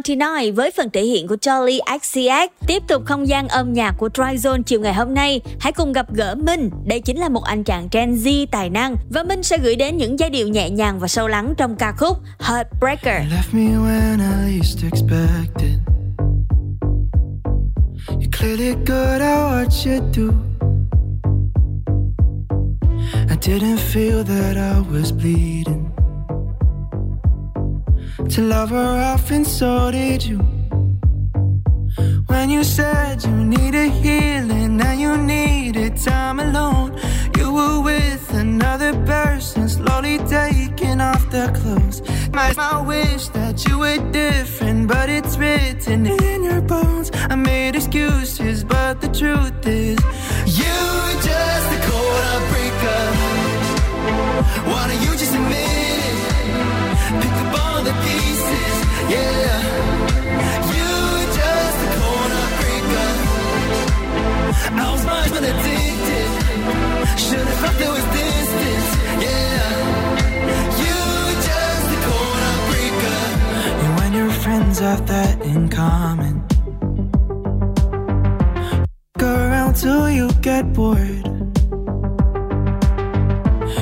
1999 với phần thể hiện của Charlie XCX. Tiếp tục không gian âm nhạc của Tryzone chiều ngày hôm nay, hãy cùng gặp gỡ Minh. Đây chính là một anh chàng Gen Z tài năng và Minh sẽ gửi đến những giai điệu nhẹ nhàng và sâu lắng trong ca khúc Heartbreaker. You left me when I least expected. You clearly good at what you do. I didn't feel that I was bleeding. To love her off, and so did you. When you said you needed healing and you needed time alone, you were with another person, slowly taking off their clothes. My, my wish that you were different, but it's written in your bones. I made excuses, but the truth is, you just a cold heartbreaker. Why don't you just admit the pieces, yeah. You were just a cold heartbreaker. I was much more addicted. Should've thought there was distance, yeah. You were just a cold heartbreaker. You and your friends have that in common. Go around till you get bored.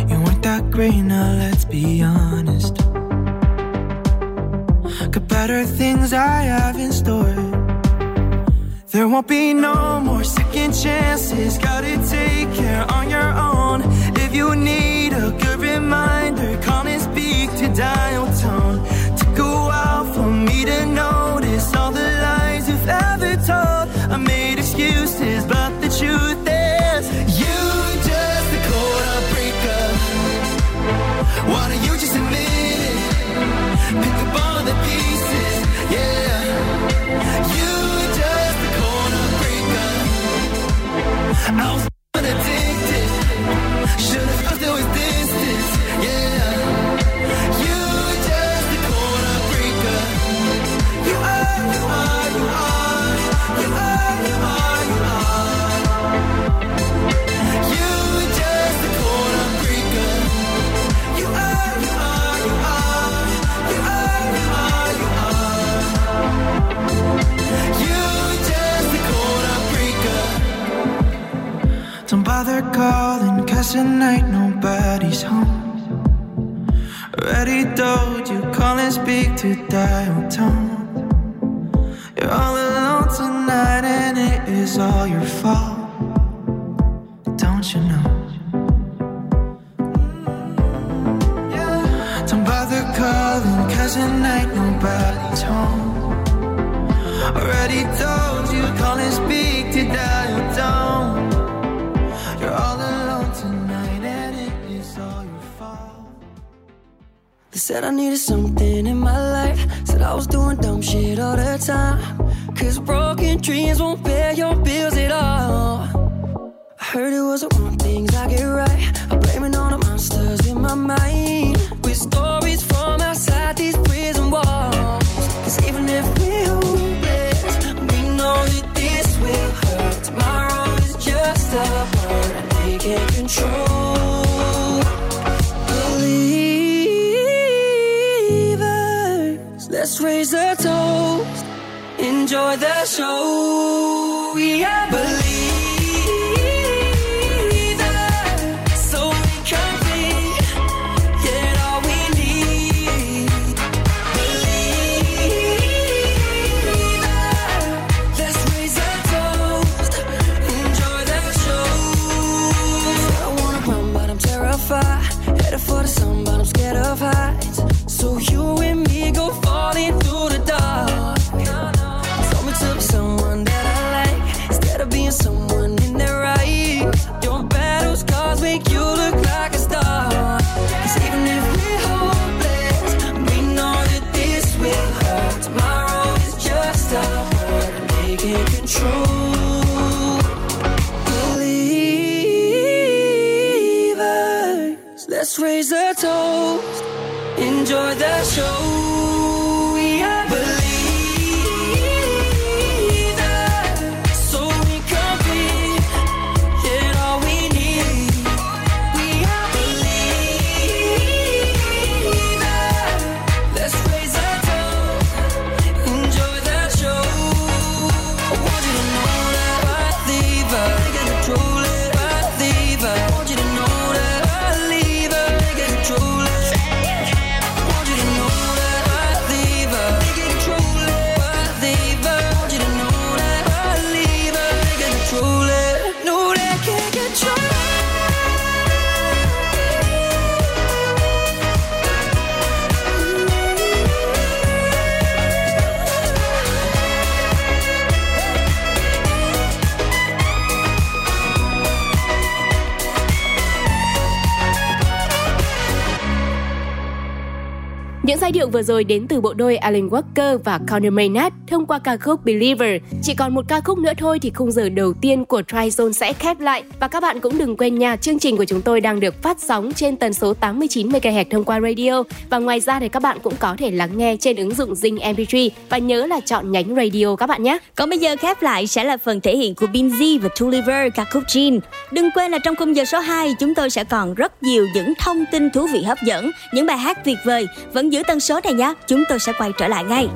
You weren't that great, now let's be honest. Got better things I have in store. There won't be no more second chances. Gotta take care on your own. If you need a good reminder, call and speak to dial tone. Took a while for me to notice all the lies you've ever told. I made excuses, but I was addicted. Should've thought there was vừa rồi đến từ bộ đôi Alan Walker và Conor Maynard thông qua ca khúc Believer. Chỉ còn một ca khúc nữa thôi thì khung giờ đầu tiên của Tryzone sẽ khép lại và các bạn cũng đừng quên nha, chương trình của chúng tôi đang được phát sóng trên tần số 89 MHz thông qua radio và ngoài ra thì các bạn cũng có thể lắng nghe trên ứng dụng Zing MP3 và nhớ là chọn nhánh radio các bạn nhé. Còn bây giờ khép lại sẽ là phần thể hiện của Binz và Tuliver ca khúc Jean. Đừng quên là trong khung giờ số 2 chúng tôi sẽ còn rất nhiều những thông tin thú vị hấp dẫn, những bài hát tuyệt vời. Vẫn giữ tần số này nhé, chúng tôi sẽ quay trở lại ngay.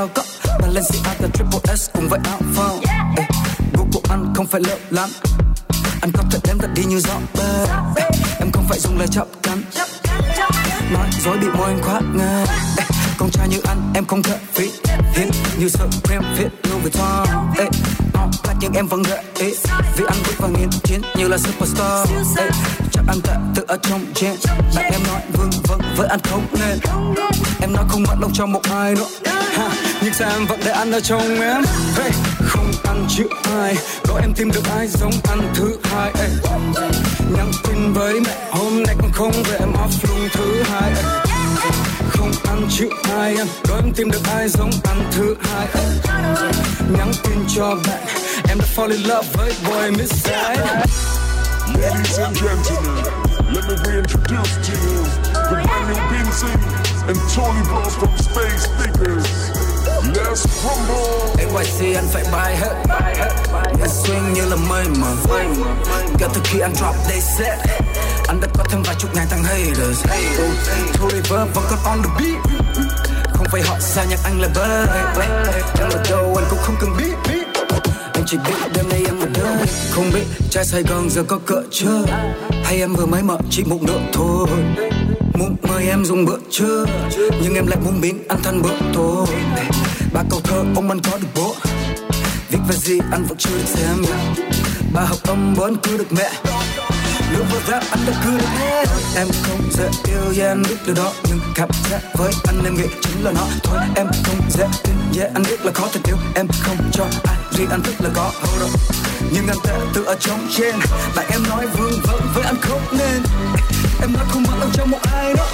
Cao cấp Balenciaga Triple S cùng với áo phao. Ê, Gu của anh không phải lợ lắm. Anh cắp thật đếm thật đi như gió bê. Em không phải dùng lời chậm cắn. Nói dối bị môi anh khoát ngang Ê, Con trai như anh em không thợ phí Hiến. Như sợ cream fit Louis Vuitton Ê, nhưng em vẫn gợi ý. Vì anh bước vào nghiên chiến như là superstar. Ê, Chắc anh tệ tự ở trong gen Bạn em nói vương vâng với anh không nên. Em nói không mất lòng cho một ai nữa. Ha, Nhưng sao em vẫn để anh ở trong em? Hey, Không ăn chữ ai. Có em tìm được ai giống anh thứ hai ê. Nhắn tin với mẹ hôm nay con không về em off luôn thứ hai ê. Ăn chữ ai em Có em tìm được ai giống anh thứ hai. Nhắn tin cho bạn Em đã fall in love với boy miss side Ladies and gentlemen, let me reintroduce to you the brand new Benzy and Tony Blows from Space Figures. Let's rumble. NYC anh phải bay hết Anh swing như là mây mà Kể từ khi anh drop day set anh đã có thêm vài chục ngàn thằng haters. Oh, Thu reverb vẫn còn on the beat. Không phải họ sao nhạc anh là bay Em ở đâu anh cũng không cần biết. Anh chỉ biết đêm nay em ở đây Không biết trai Sài Gòn giờ có cỡ chưa? Hay em vừa mới mở chỉ mụn nữa thôi? Muốn mời em dùng bữa trưa. Nhưng em lại muốn biến ăn thân bữa tối. Ba câu thơ, ông anh có được bố. Viết về gì, anh vẫn chưa được xem. Ba học âm bốn cứ được mẹ. Lúc vừa rap anh đã cứ hết. Em không dễ yêu yeah anh biết điều đó. Nhưng cảm giác với anh em nghĩ chính là nó. Thôi em không dễ tin yeah anh biết là khó tình yêu Em không cho ai riêng anh thức là có hold up Nhưng anh tệ tự ở trong trên. Bạn em nói vương vấn với anh không nên. Em nói không mất đâu cho một ai đó.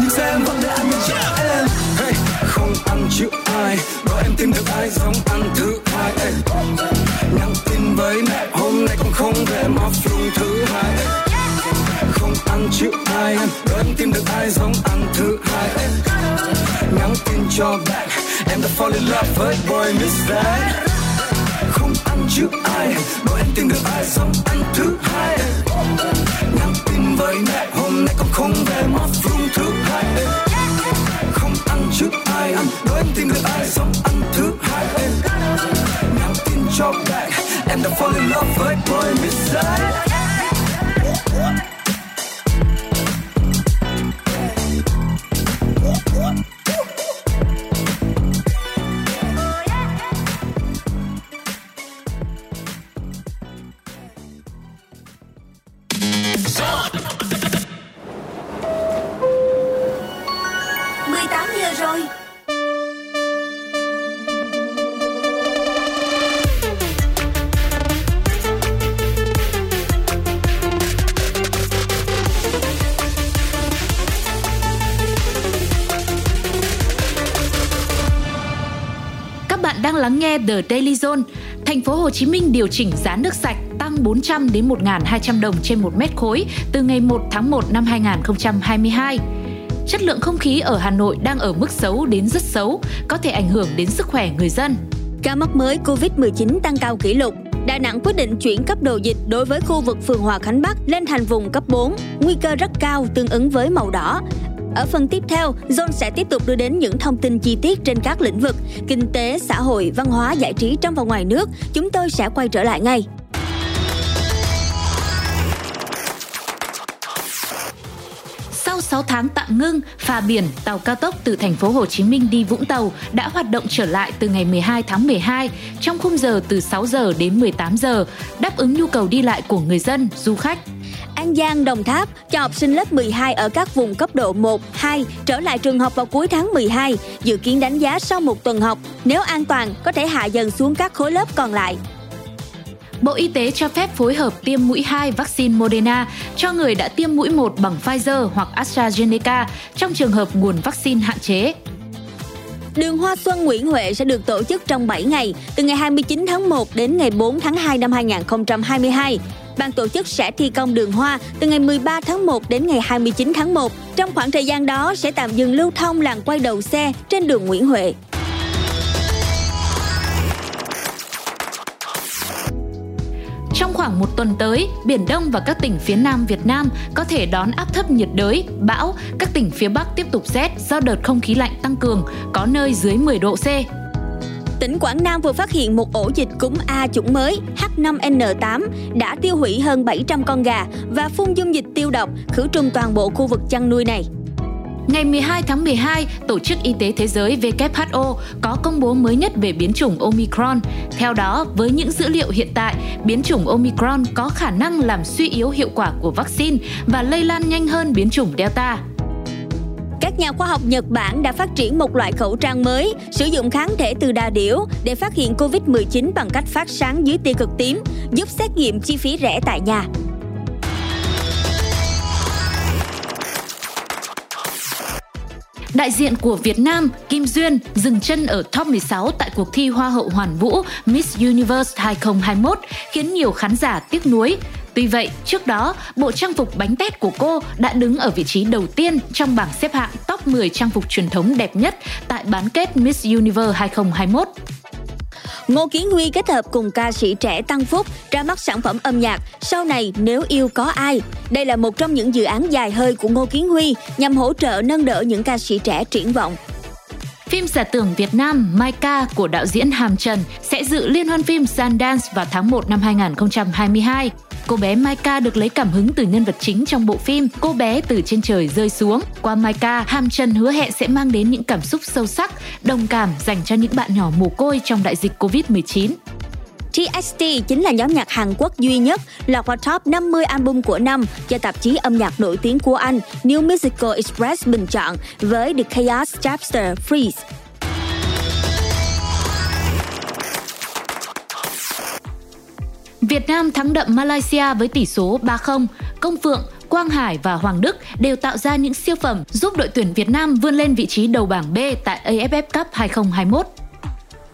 Nhưng sao em vẫn để anh nhận cho em? Hey, Không ăn chịu ai. Đó em tìm được ai giống anh thứ hai. Hey. Nhắn tin với mẹ. Hôm nay cũng không về mà phùng thứ hai. Không ăn chịu ai em đợi tìm được ai giống ăn thứ hai. Em Nhắn tin cho bạn Em đã fall in love với boy miss that Không ăn chịu ai Đó em tìm được ai giống ăn thứ hai. Nhắn tin với mẹ, hôm nay cũng không về mà phùng thứ hai. Không ăn trước ai ăn đợi em tìm được ai giống ăn thứ hai. Em Nhắn tin cho bạn Em fall in love với boy miss giờ rồi. The Daily Zone. Thành phố Hồ Chí Minh điều chỉnh giá nước sạch tăng 400 đến 1.200 đồng trên 1 mét khối từ ngày 1 tháng 1 năm 2022. Chất lượng không khí ở Hà Nội đang ở mức xấu đến rất xấu, có thể ảnh hưởng đến sức khỏe người dân. Ca mắc mới Covid-19 tăng cao kỷ lục. Đà Nẵng quyết định chuyển cấp độ dịch đối với khu vực phường Hòa Khánh Bắc lên thành vùng cấp 4, nguy cơ rất cao tương ứng với màu đỏ. Ở phần tiếp theo, John sẽ tiếp tục đưa đến những thông tin chi tiết trên các lĩnh vực kinh tế, xã hội, văn hóa, giải trí trong và ngoài nước. Chúng tôi sẽ quay trở lại ngay. Sau 6 tháng tạm ngưng, phà biển, tàu cao tốc từ thành phố Hồ Chí Minh đi Vũng Tàu đã hoạt động trở lại từ ngày 12 tháng 12 trong khung giờ từ 6 giờ đến 18 giờ, đáp ứng nhu cầu đi lại của người dân, du khách. An Giang, Đồng Tháp cho học sinh lớp 12 ở các vùng cấp độ 1, 2 trở lại trường học vào cuối tháng 12, dự kiến đánh giá sau một tuần học. Nếu an toàn, có thể hạ dần xuống các khối lớp còn lại. Bộ Y tế cho phép phối hợp tiêm mũi 2 vaccine Moderna cho người đã tiêm mũi 1 bằng Pfizer hoặc AstraZeneca trong trường hợp nguồn vaccine hạn chế. Đường Hoa Xuân Nguyễn Huệ sẽ được tổ chức trong 7 ngày, từ ngày 29 tháng 1 đến ngày 4 tháng 2 năm 2022. Ban tổ chức sẽ thi công đường hoa từ ngày 13 tháng 1 đến ngày 29 tháng 1. Trong khoảng thời gian đó sẽ tạm dừng lưu thông làn quay đầu xe trên đường Nguyễn Huệ. Trong khoảng một tuần tới, Biển Đông và các tỉnh phía Nam Việt Nam có thể đón áp thấp nhiệt đới, bão. Các tỉnh phía Bắc tiếp tục rét do đợt không khí lạnh tăng cường, có nơi dưới 10 độ C. Tỉnh Quảng Nam vừa phát hiện một ổ dịch cúm A chủng mới H5N8 đã tiêu hủy hơn 700 con gà và phun dung dịch tiêu độc khử trùng toàn bộ khu vực chăn nuôi này. Ngày 12 tháng 12, Tổ chức Y tế Thế giới WHO có công bố mới nhất về biến chủng Omicron. Theo đó, với những dữ liệu hiện tại, biến chủng Omicron có khả năng làm suy yếu hiệu quả của vaccine và lây lan nhanh hơn biến chủng Delta. Các nhà khoa học Nhật Bản đã phát triển một loại khẩu trang mới sử dụng kháng thể từ đà điểu để phát hiện Covid-19 bằng cách phát sáng dưới tia cực tím, giúp xét nghiệm chi phí rẻ tại nhà. Đại diện của Việt Nam, Kim Duyên, dừng chân ở top 16 tại cuộc thi Hoa hậu Hoàn vũ Miss Universe 2021 khiến nhiều khán giả tiếc nuối. Tuy vậy, trước đó, bộ trang phục bánh tét của cô đã đứng ở vị trí đầu tiên trong bảng xếp hạng top 10 trang phục truyền thống đẹp nhất tại bán kết Miss Universe 2021. Ngô Kiến Huy kết hợp cùng ca sĩ trẻ Tăng Phúc ra mắt sản phẩm âm nhạc Sau này nếu yêu có ai. Đây là một trong những dự án dài hơi của Ngô Kiến Huy nhằm hỗ trợ nâng đỡ những ca sĩ trẻ triển vọng. Phim giả tưởng Việt Nam Maika của đạo diễn Hàm Trần sẽ dự liên hoan phim Sundance vào tháng 1 năm 2022. Cô bé Maika được lấy cảm hứng từ nhân vật chính trong bộ phim Cô bé từ trên trời rơi xuống. Qua Maika, Hàm Trần hứa hẹn sẽ mang đến những cảm xúc sâu sắc, đồng cảm dành cho những bạn nhỏ mồ côi trong đại dịch Covid-19. TXT chính là nhóm nhạc Hàn Quốc duy nhất lọt vào top 50 album của năm do tạp chí âm nhạc nổi tiếng của Anh New Musical Express bình chọn với The Chaos Chapter Freeze. Việt Nam thắng đậm Malaysia với tỷ số 3-0. Công Phượng, Quang Hải và Hoàng Đức đều tạo ra những siêu phẩm giúp đội tuyển Việt Nam vươn lên vị trí đầu bảng B tại AFF Cup 2021.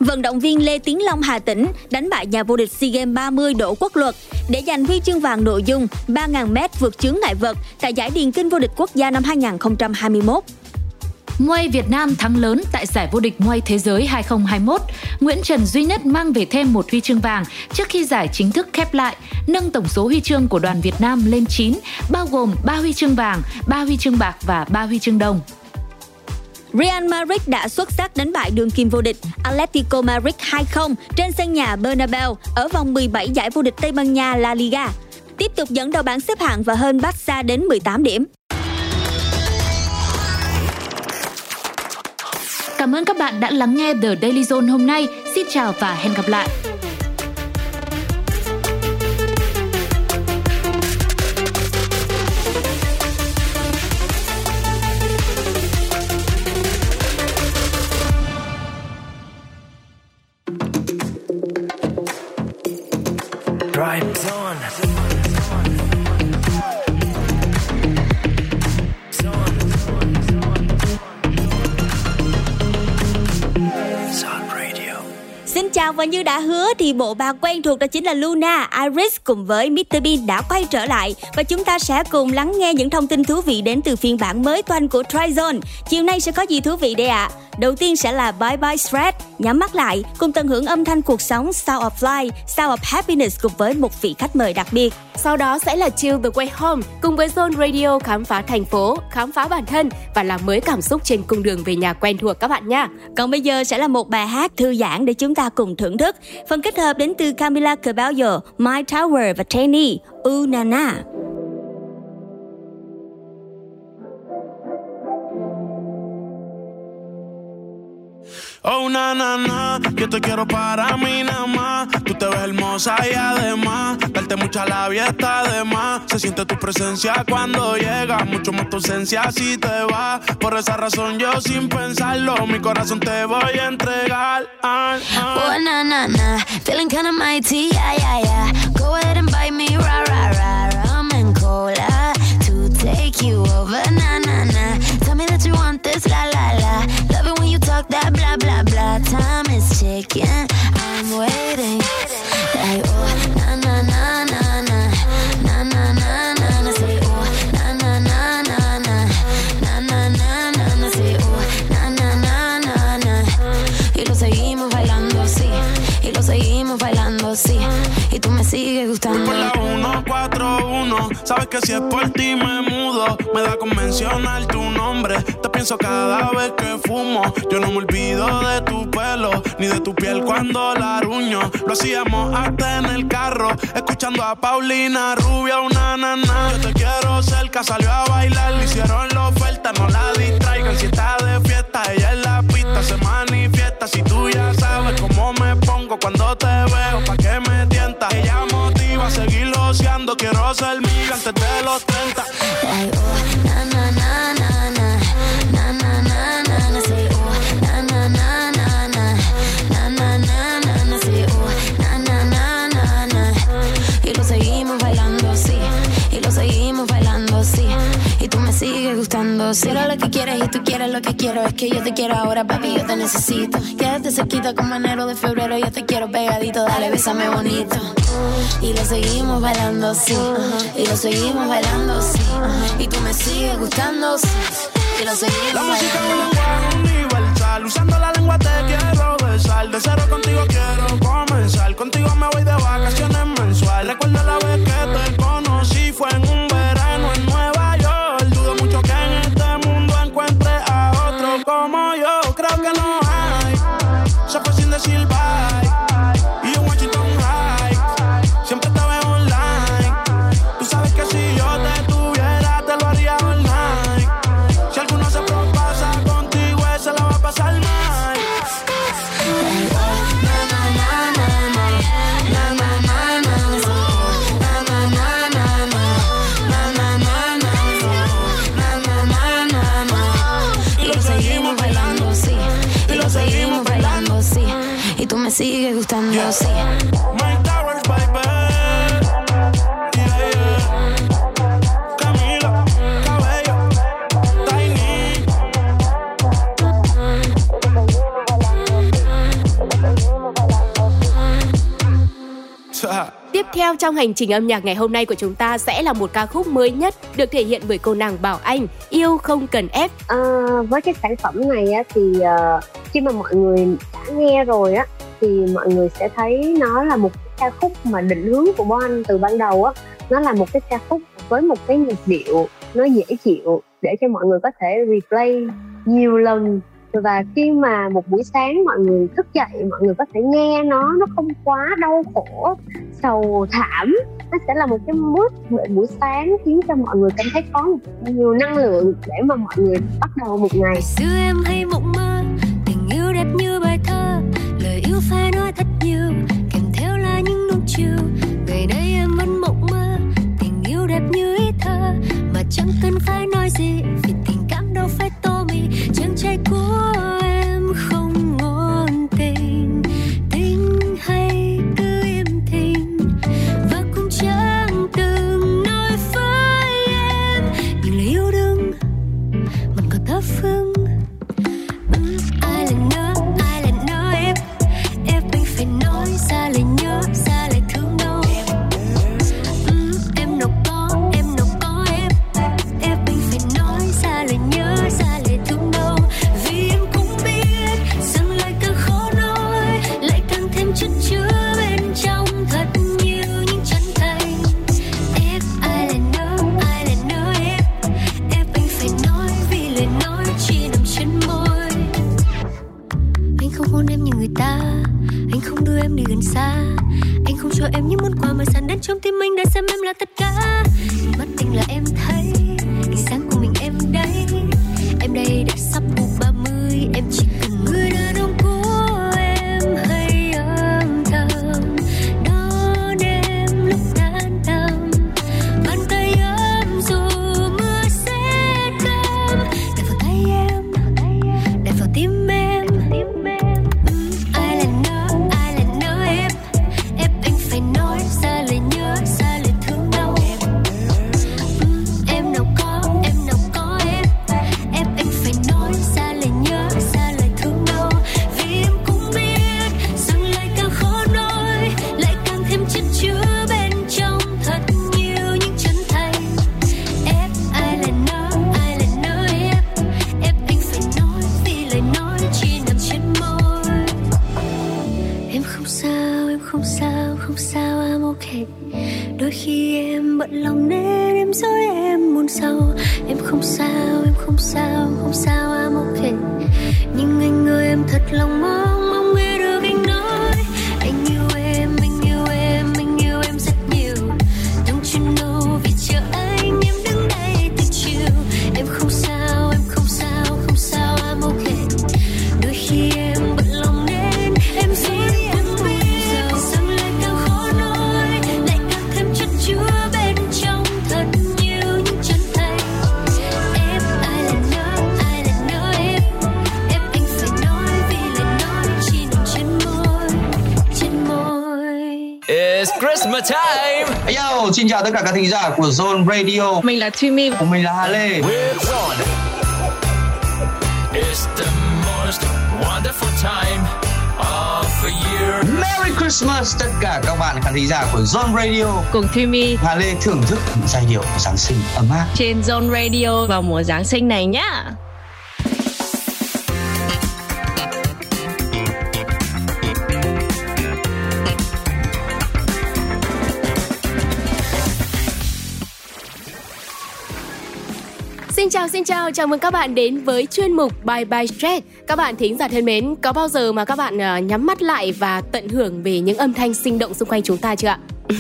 Vận động viên Lê Tiến Long Hà Tĩnh đánh bại nhà vô địch SEA Games 30 Đỗ Quốc Luật để giành huy chương vàng nội dung 3.000m vượt chướng ngại vật tại giải điền kinh vô địch quốc gia năm 2021. Muay Việt Nam thắng lớn tại giải vô địch Muay Thế giới 2021. Nguyễn Trần Duy Nhất mang về thêm một huy chương vàng trước khi giải chính thức khép lại, nâng tổng số huy chương của đoàn Việt Nam lên 9, bao gồm 3 huy chương vàng, 3 huy chương bạc và 3 huy chương đồng. Real Madrid đã xuất sắc đánh bại đường kim vô địch Atletico Madrid 2-0 trên sân nhà Bernabeu ở vòng 17 giải vô địch Tây Ban Nha La Liga. Tiếp tục dẫn đầu bảng xếp hạng và hơn Barca đến 18 điểm. Cảm ơn các bạn đã lắng nghe The Daily Zone hôm nay. Xin chào và hẹn gặp lại. Drive zone. Và như đã hứa thì bộ ba quen thuộc đó chính là Luna, Iris cùng với Mr Bean đã quay trở lại và chúng ta sẽ cùng lắng nghe những thông tin thú vị đến từ phiên bản mới toanh của Tryzone. Chiều nay sẽ có gì thú vị đây ạ? Đầu tiên sẽ là Bye Bye Shred, nhắm mắt lại cùng tận hưởng âm thanh cuộc sống Sound of Life, Sound of Happiness cùng với một vị khách mời đặc biệt. Sau đó sẽ là Chill the Way Home cùng với Zone Radio khám phá thành phố, khám phá bản thân và làm mới cảm xúc trên cung đường về nhà quen thuộc các bạn nha. Còn bây giờ sẽ là một bài hát thư giãn để chúng ta cùng thưởng thức. Phần kết hợp đến từ Camila Cabello, My Tower và Tiny, Unana. Oh, na, yo te quiero para mí nada más. Tú te ves hermosa y además, darte mucha labia está de más. Se siente tu presencia cuando llega, mucho más tu ausencia si te vas. Por esa razón yo sin pensarlo, mi corazón te voy a entregar. Ah, ah. Oh, na, na, na. Feeling kinda mighty, yeah, yeah, yeah. Go ahead and bite me, rah, rah, rah. Rum and cola to take you over, na. Want this, la, la, la. Love it when you talk that blah, blah, blah. Time is ticking, I'm waiting. Sigues gustando. Por la 141, sabes que si es por ti me mudo. Me da con mencionar tu nombre. Te pienso cada vez que fumo. Yo no me olvido de tu pelo, ni de tu piel cuando la ruño. Lo hacíamos hasta en el carro, escuchando a Paulina Rubia, una nana. Yo te quiero cerca, salió a bailar, le hicieron la oferta, no la distraigan. Si está de fiesta, ella en la pista se manifiesta. Si tú ya sabes cómo me pongo cuando te veo, pa' que me oceando, quiero ser miga antes de los 30. Si era lo que quieres y tú quieres lo que quiero, es que yo te quiero ahora, papi, yo te necesito. Quédate cerquita como enero de febrero, yo te quiero pegadito, dale, bésame bonito. Y lo seguimos bailando, sí. Y lo seguimos bailando, sí. Y tú me sigues gustando, sí. Y lo La seguimos música es un bailando. universal. Usando la lengua te quiero besar. De cero contigo quiero comenzar. Contigo me voy de vacaciones mensual. Recuerdo la vez que te conocí. Fue en un verano sí. Towers, baby. Yeah, yeah. Camila, Cabello, Tiny. Tiếp theo trong hành trình âm nhạc ngày hôm nay của chúng ta sẽ là một ca khúc mới nhất được thể hiện bởi cô nàng Bảo Anh, Yêu không cần ép. À, với cái sản phẩm này á, thì uh, khi mà mọi người đã nghe rồi á thì mọi người sẽ thấy nó là một cái ca khúc mà định hướng của Bo Anh từ ban đầu á. Nó là một cái ca khúc với một cái nhịp điệu nó dễ chịu để cho mọi người có thể replay nhiều lần. Và khi mà một buổi sáng mọi người thức dậy, mọi người có thể nghe nó nó không quá đau khổ, sầu, thảm. Nó sẽ là một cái mood buổi sáng khiến cho mọi người cảm thấy có nhiều năng lượng để mà mọi người bắt đầu một ngày xưa em hay mộng mơ, tình yêu đẹp như bài thơ yêu phải nói thật nhiều, kèm theo là những nụ chiều. Ngày nay em vẫn mộng mơ, tình yêu đẹp như ý thơ. Mà chẳng cần phải nói gì, vì tình cảm đâu phải tô em đi gần xa. Anh không cho em những món quà mà sẵn đến trong tim anh đã xem em là tất cả. Mắt tình là em thấy. Xin chào tất cả các thính giả của Zone Radio. Mình là Thùy Của mình là Hà Lê. It's the most wonderful time of the year. Merry Christmas tất cả các bạn khán thính giả của Zone Radio. Cùng Thùy Hà Lê thưởng thức những giai điệu của Giáng sinh ấm áp. trên Zone Radio vào mùa Giáng sinh này nhá. Xin chào chào, mừng các bạn đến với chuyên mục Bye Bye Stress. Các bạn thính giả thân mến, có bao giờ mà các bạn ờ, nhắm mắt lại và tận hưởng về những âm thanh sinh động xung quanh chúng ta chưa ạ?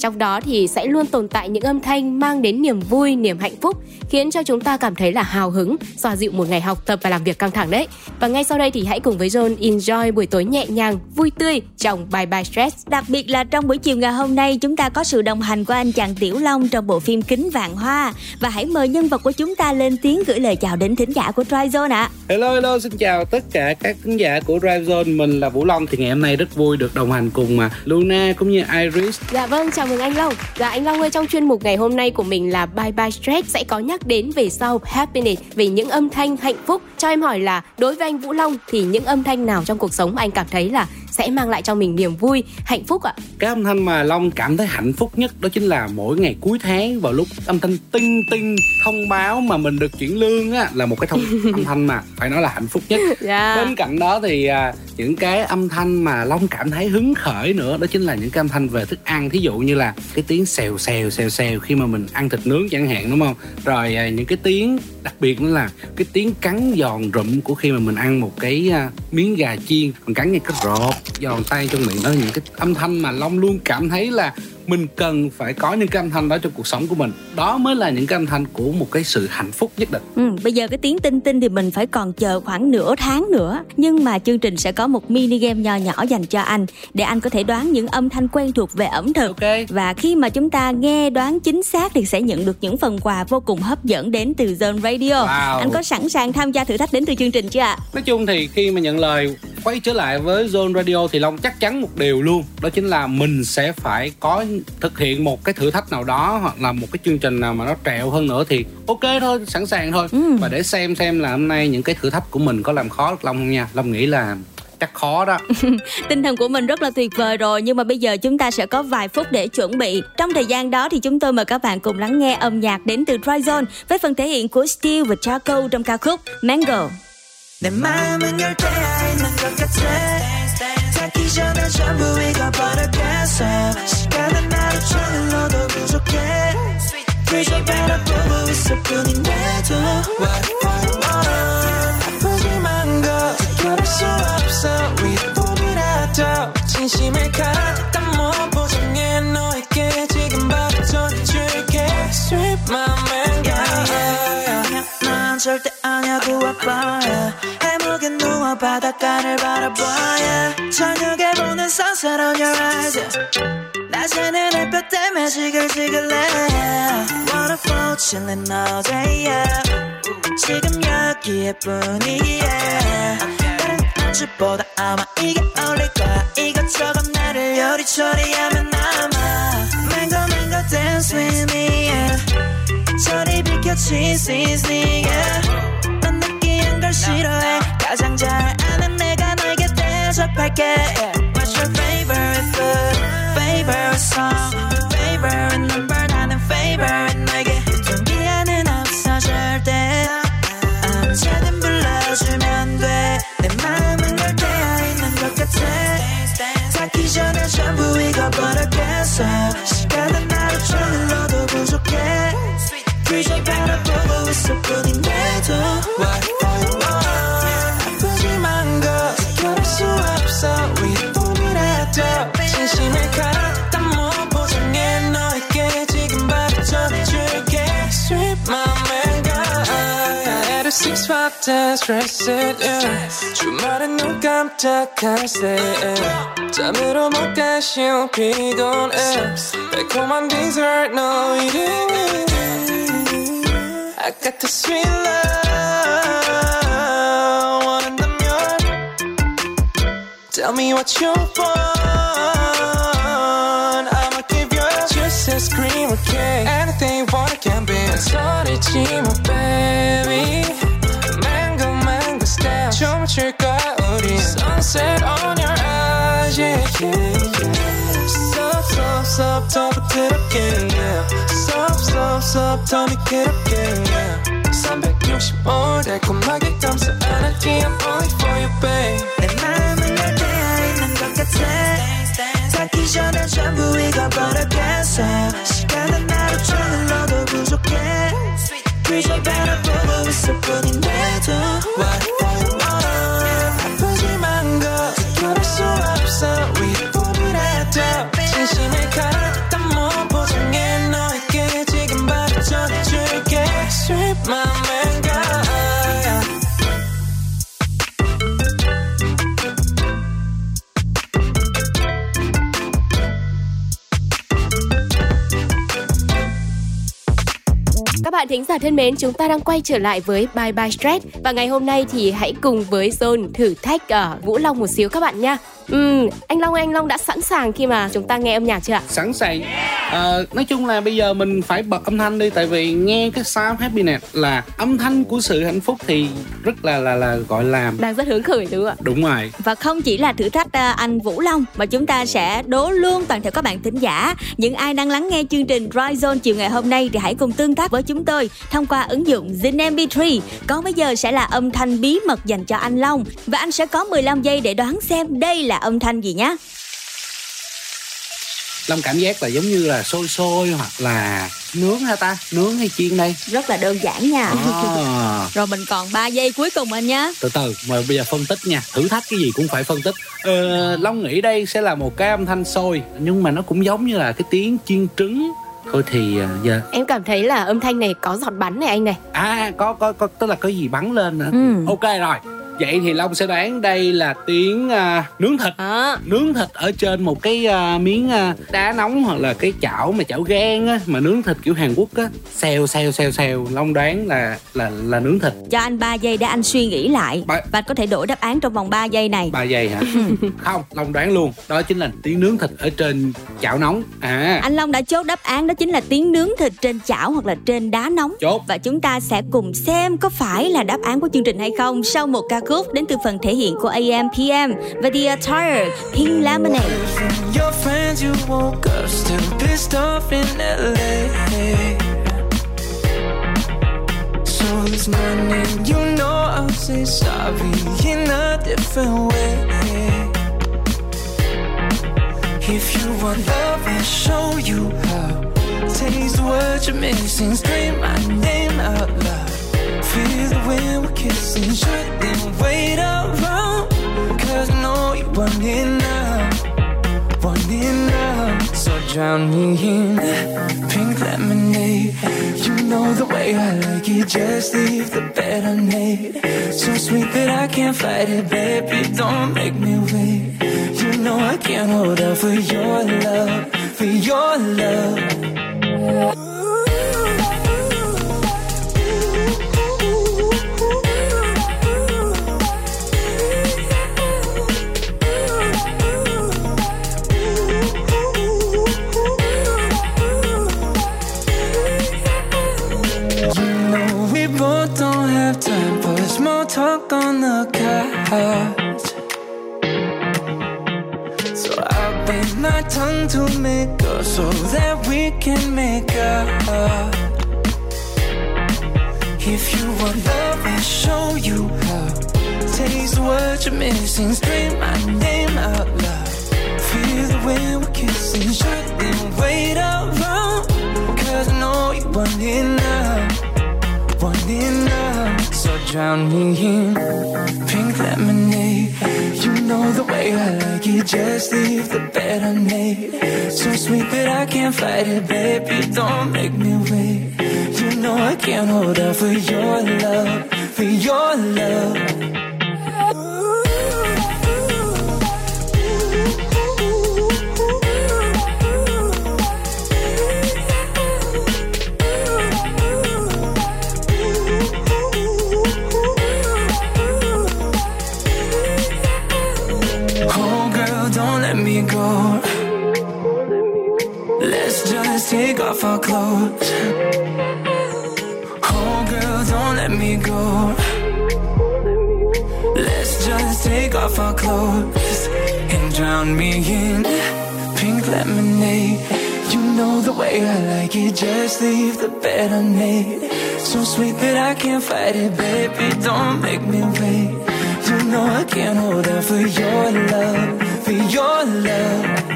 Trong đó thì sẽ luôn tồn tại những âm thanh mang đến niềm vui, niềm hạnh phúc, khiến cho chúng ta cảm thấy là hào hứng, xoa dịu một ngày học tập và làm việc căng thẳng đấy. Và ngay sau đây thì hãy cùng với John enjoy buổi tối nhẹ nhàng, vui tươi trong Bye Bye Stress. Đặc biệt là trong buổi chiều ngày hôm nay chúng ta có sự đồng hành của anh chàng Tiểu Long trong bộ phim Kính Vạn Hoa và hãy mời nhân vật của chúng ta lên tiếng gửi lời chào đến thính giả của Try Zone ạ. Hello hello xin chào tất cả các khán giả của Drive Zone Mình là Vũ Long thì ngày hôm nay rất vui được đồng hành cùng mà Luna cũng như Iris Dạ vâng, chào mừng anh Long. Dạ anh Long ơi, trong chuyên mục ngày hôm nay của mình là Bye Bye Stress sẽ có nhắc đến về sau happiness, về những âm thanh hạnh phúc. Cho em hỏi là đối với anh Vũ Long thì những âm thanh nào trong cuộc sống mà anh cảm thấy là sẽ mang lại cho mình niềm vui, hạnh phúc ạ? Cái âm thanh mà Long cảm thấy hạnh phúc nhất đó chính là mỗi ngày cuối tháng vào lúc âm thanh tinh tinh thông báo mà mình được chuyển lương á là một cái thông âm thanh mà phải nói là hạnh phúc nhất. Dạ. Bên cạnh đó thì à, những cái âm thanh mà Long cảm thấy hứng khởi nữa đó chính là những cái âm thanh về thức ăn thí dụ như là là cái tiếng xèo xèo xèo xèo khi mà mình ăn thịt nướng chẳng hạn, đúng không? Rồi à, những cái tiếng đặc biệt nữa là cái tiếng cắn giòn rụm của khi mà mình ăn một cái à, miếng gà chiên mình cắn nghe cái rộp, giòn tay trong miệng đó những cái âm thanh mà long luôn cảm thấy là mình cần phải có những cái âm thanh đó trong cuộc sống của mình. Đó mới là những cái âm thanh của một cái sự hạnh phúc nhất định. Ừ, bây giờ cái tiếng tinh tinh thì mình phải còn chờ khoảng nửa tháng nữa. Nhưng mà chương trình sẽ có một mini game nho nhỏ dành cho anh Để anh có thể đoán những âm thanh quen thuộc về ẩm thực. Và khi mà chúng ta nghe đoán chính xác Thì sẽ nhận được những phần quà vô cùng hấp dẫn đến từ Zone Radio. Wow. Anh có sẵn sàng tham gia thử thách đến từ chương trình chưa ạ? nói chung thì khi mà nhận lời quay trở lại với Zone Radio thì Long chắc chắn một điều luôn. Đó chính là mình sẽ phải có thực hiện một cái thử thách nào đó hoặc là một cái chương trình nào mà nó trẹo hơn nữa thì ok thôi sẵn sàng thôi. Và để xem xem là hôm nay những cái thử thách của mình có làm khó được Long không nha. Long nghĩ là chắc khó đó. Tinh thần của mình rất là tuyệt vời rồi Nhưng mà bây giờ chúng ta sẽ có vài phút để chuẩn bị. Trong thời gian đó thì chúng tôi mời các bạn cùng lắng nghe âm nhạc đến từ Tryzone Với phần thể hiện của Steel và Charco trong ca khúc Mango 내 마음은 열대야 있는 것 같아. 닿기 전에 전부 익어버렸겠어. 시간은 나를 저질러도 부족해. 그저 바라보고 있을 뿐인데도. What I want 아프지만 거. 지켜낼 수 없어. 위로뿐이라도 진심을 가득 절대 아냐고 아빠야 해묵에 누워 바닷가를 바라봐야 저녁에 보는 sunset on your eyes 낮에는 햇볕 때문에 지글지글해. Waterfall chillin' all day yeah. 지금 여기에 뿐이야. 다른 안주보다 아마 이게 어울릴 거야. 이것저것 나를 요리처리하면 아마 Mango mango dance with me yeah. 저리 비켜 cheese seasoning yeah. 넌 느끼한 걸 싫어해 가장 잘 아는 내가 너에게 대접할게. What's your favorite food? Favorite song? Favorite number? 나는 favorite 너에게 동기화는 없어 절대 언제든 불러주면 돼내 마음은 열대야 있는 것 같아 닿기 전에 전부 익어버렸겠어 시간은 나를 저질러도 부족해 그저 바라보고 있을 뿐인데도 What At a six five ten stress it yeah. 주말엔 눈 깜짝할 새 잠으로 못 가 쉬운 피곤해 달콤한 dessert 너 이름 I got the sweet love 원한다면 Tell me what you want I'ma give you juicy okay. Anything be. 소리치마, baby. Mango, mango style. 거야, 우리. Sunset on your eyes, yeah, yeah, yeah. Sup, sup, sup, 더 부드럽게, yeah. Sup, sup, sup, 더 미끄럽게, yeah. 365 달콤하게 감싸 안을게 I'm only for you, babe. 내 마음은 널 빼앗는 것 같아 닿기 전에 전부 익어버렸겠어. 시간은 나를 쳐눌러도 부족해. 그저 바라보고 있을 뿐인데도. What you want. 아프지만 거 지켜낼 수 없어. 위로부라도 진심을 가득 Các bạn thính giả thân mến, chúng ta đang quay trở lại với Bye Bye Stress và ngày hôm nay thì hãy cùng với Zone thử thách ở Vũ Long một xíu các bạn nha. Ừm, anh Long ơi, anh Long đã sẵn sàng khi mà chúng ta nghe âm nhạc chưa ạ? sẵn sàng Ờ, nói chung là bây giờ mình phải bật âm thanh đi tại vì nghe cái sound happiness là âm thanh của sự hạnh phúc thì rất là là là gọi là Đang rất hứng khởi đúng không ạ? đúng rồi Và không chỉ là thử thách à, anh Vũ Long mà chúng ta sẽ đố luôn toàn thể các bạn thính giả. Những ai đang lắng nghe chương trình Dry Zone chiều ngày hôm nay thì hãy cùng tương tác với chúng tôi thông qua ứng dụng Zin MP3. Còn bây giờ sẽ là âm thanh bí mật dành cho anh Long và anh sẽ có 15 giây để đoán xem đây là âm thanh gì nhé. Long cảm giác là giống như là sôi sôi hoặc là nướng hả ta nướng hay chiên đây Rất là đơn giản nha. à, Rồi mình còn 3 giây cuối cùng anh nhé. từ từ mà bây giờ phân tích nha thử thách cái gì cũng phải phân tích ờ, Long nghĩ đây sẽ là một cái âm thanh sôi nhưng mà nó cũng giống như là cái tiếng chiên trứng thôi thì à, giờ Em cảm thấy là âm thanh này có giọt bắn này anh này. à có có có tức là có gì bắn lên nữa Ừ. ok rồi vậy thì long sẽ đoán đây là tiếng à, nướng thịt. Nướng thịt ở trên một cái à, miếng à, đá nóng hoặc là cái chảo mà chảo gan á mà nướng thịt kiểu hàn quốc á. Xèo xèo xèo xèo. Long đoán là là là nướng thịt. Cho anh 3 giây để anh suy nghĩ lại và anh có thể đổi đáp án trong vòng 3 giây này. ba giây hả? Không long đoán luôn. Đó chính là tiếng nướng thịt ở trên chảo nóng. À. Anh Long đã chốt đáp án đó chính là tiếng nướng thịt trên chảo hoặc là trên đá nóng. Chốt. Và chúng ta sẽ cùng xem có phải là đáp án của chương trình hay không sau một ca khúc đến từ phần thể hiện của AM/PM và The Attire Pink Lemonade. Your friends you woke up still pissed off in LA. So this morning, you know I'll say sorry in a different way. If you want love, I'll show you how. Taste what you're missing, scream my name out loud. Feel the wind we're kissing, shouldn't wait around. Cause I know you want it now want it now. So drown me in pink lemonade. You know the way I like it. Just leave the bed unmade. So sweet that I can't fight it, baby. Don't make me wait. You know I can't hold out for your love, for your love. Talk on the couch. So I bite my tongue to make up so that we can make up. If you want love, I'll show you how. Taste what you're missing, scream my name out loud. Feel the wind we're kissing, shouldn't wait around. Cause I know you want it now, drown me in pink lemonade. You know the way I like it, just leave the bed unmade. So sweet that I can't fight it, baby. Don't make me wait. You know I can't hold out for your love, for your love. The bed I made So sweet that I can't fight it, baby. Don't make me wait. You know I can't hold out for your love, for your love.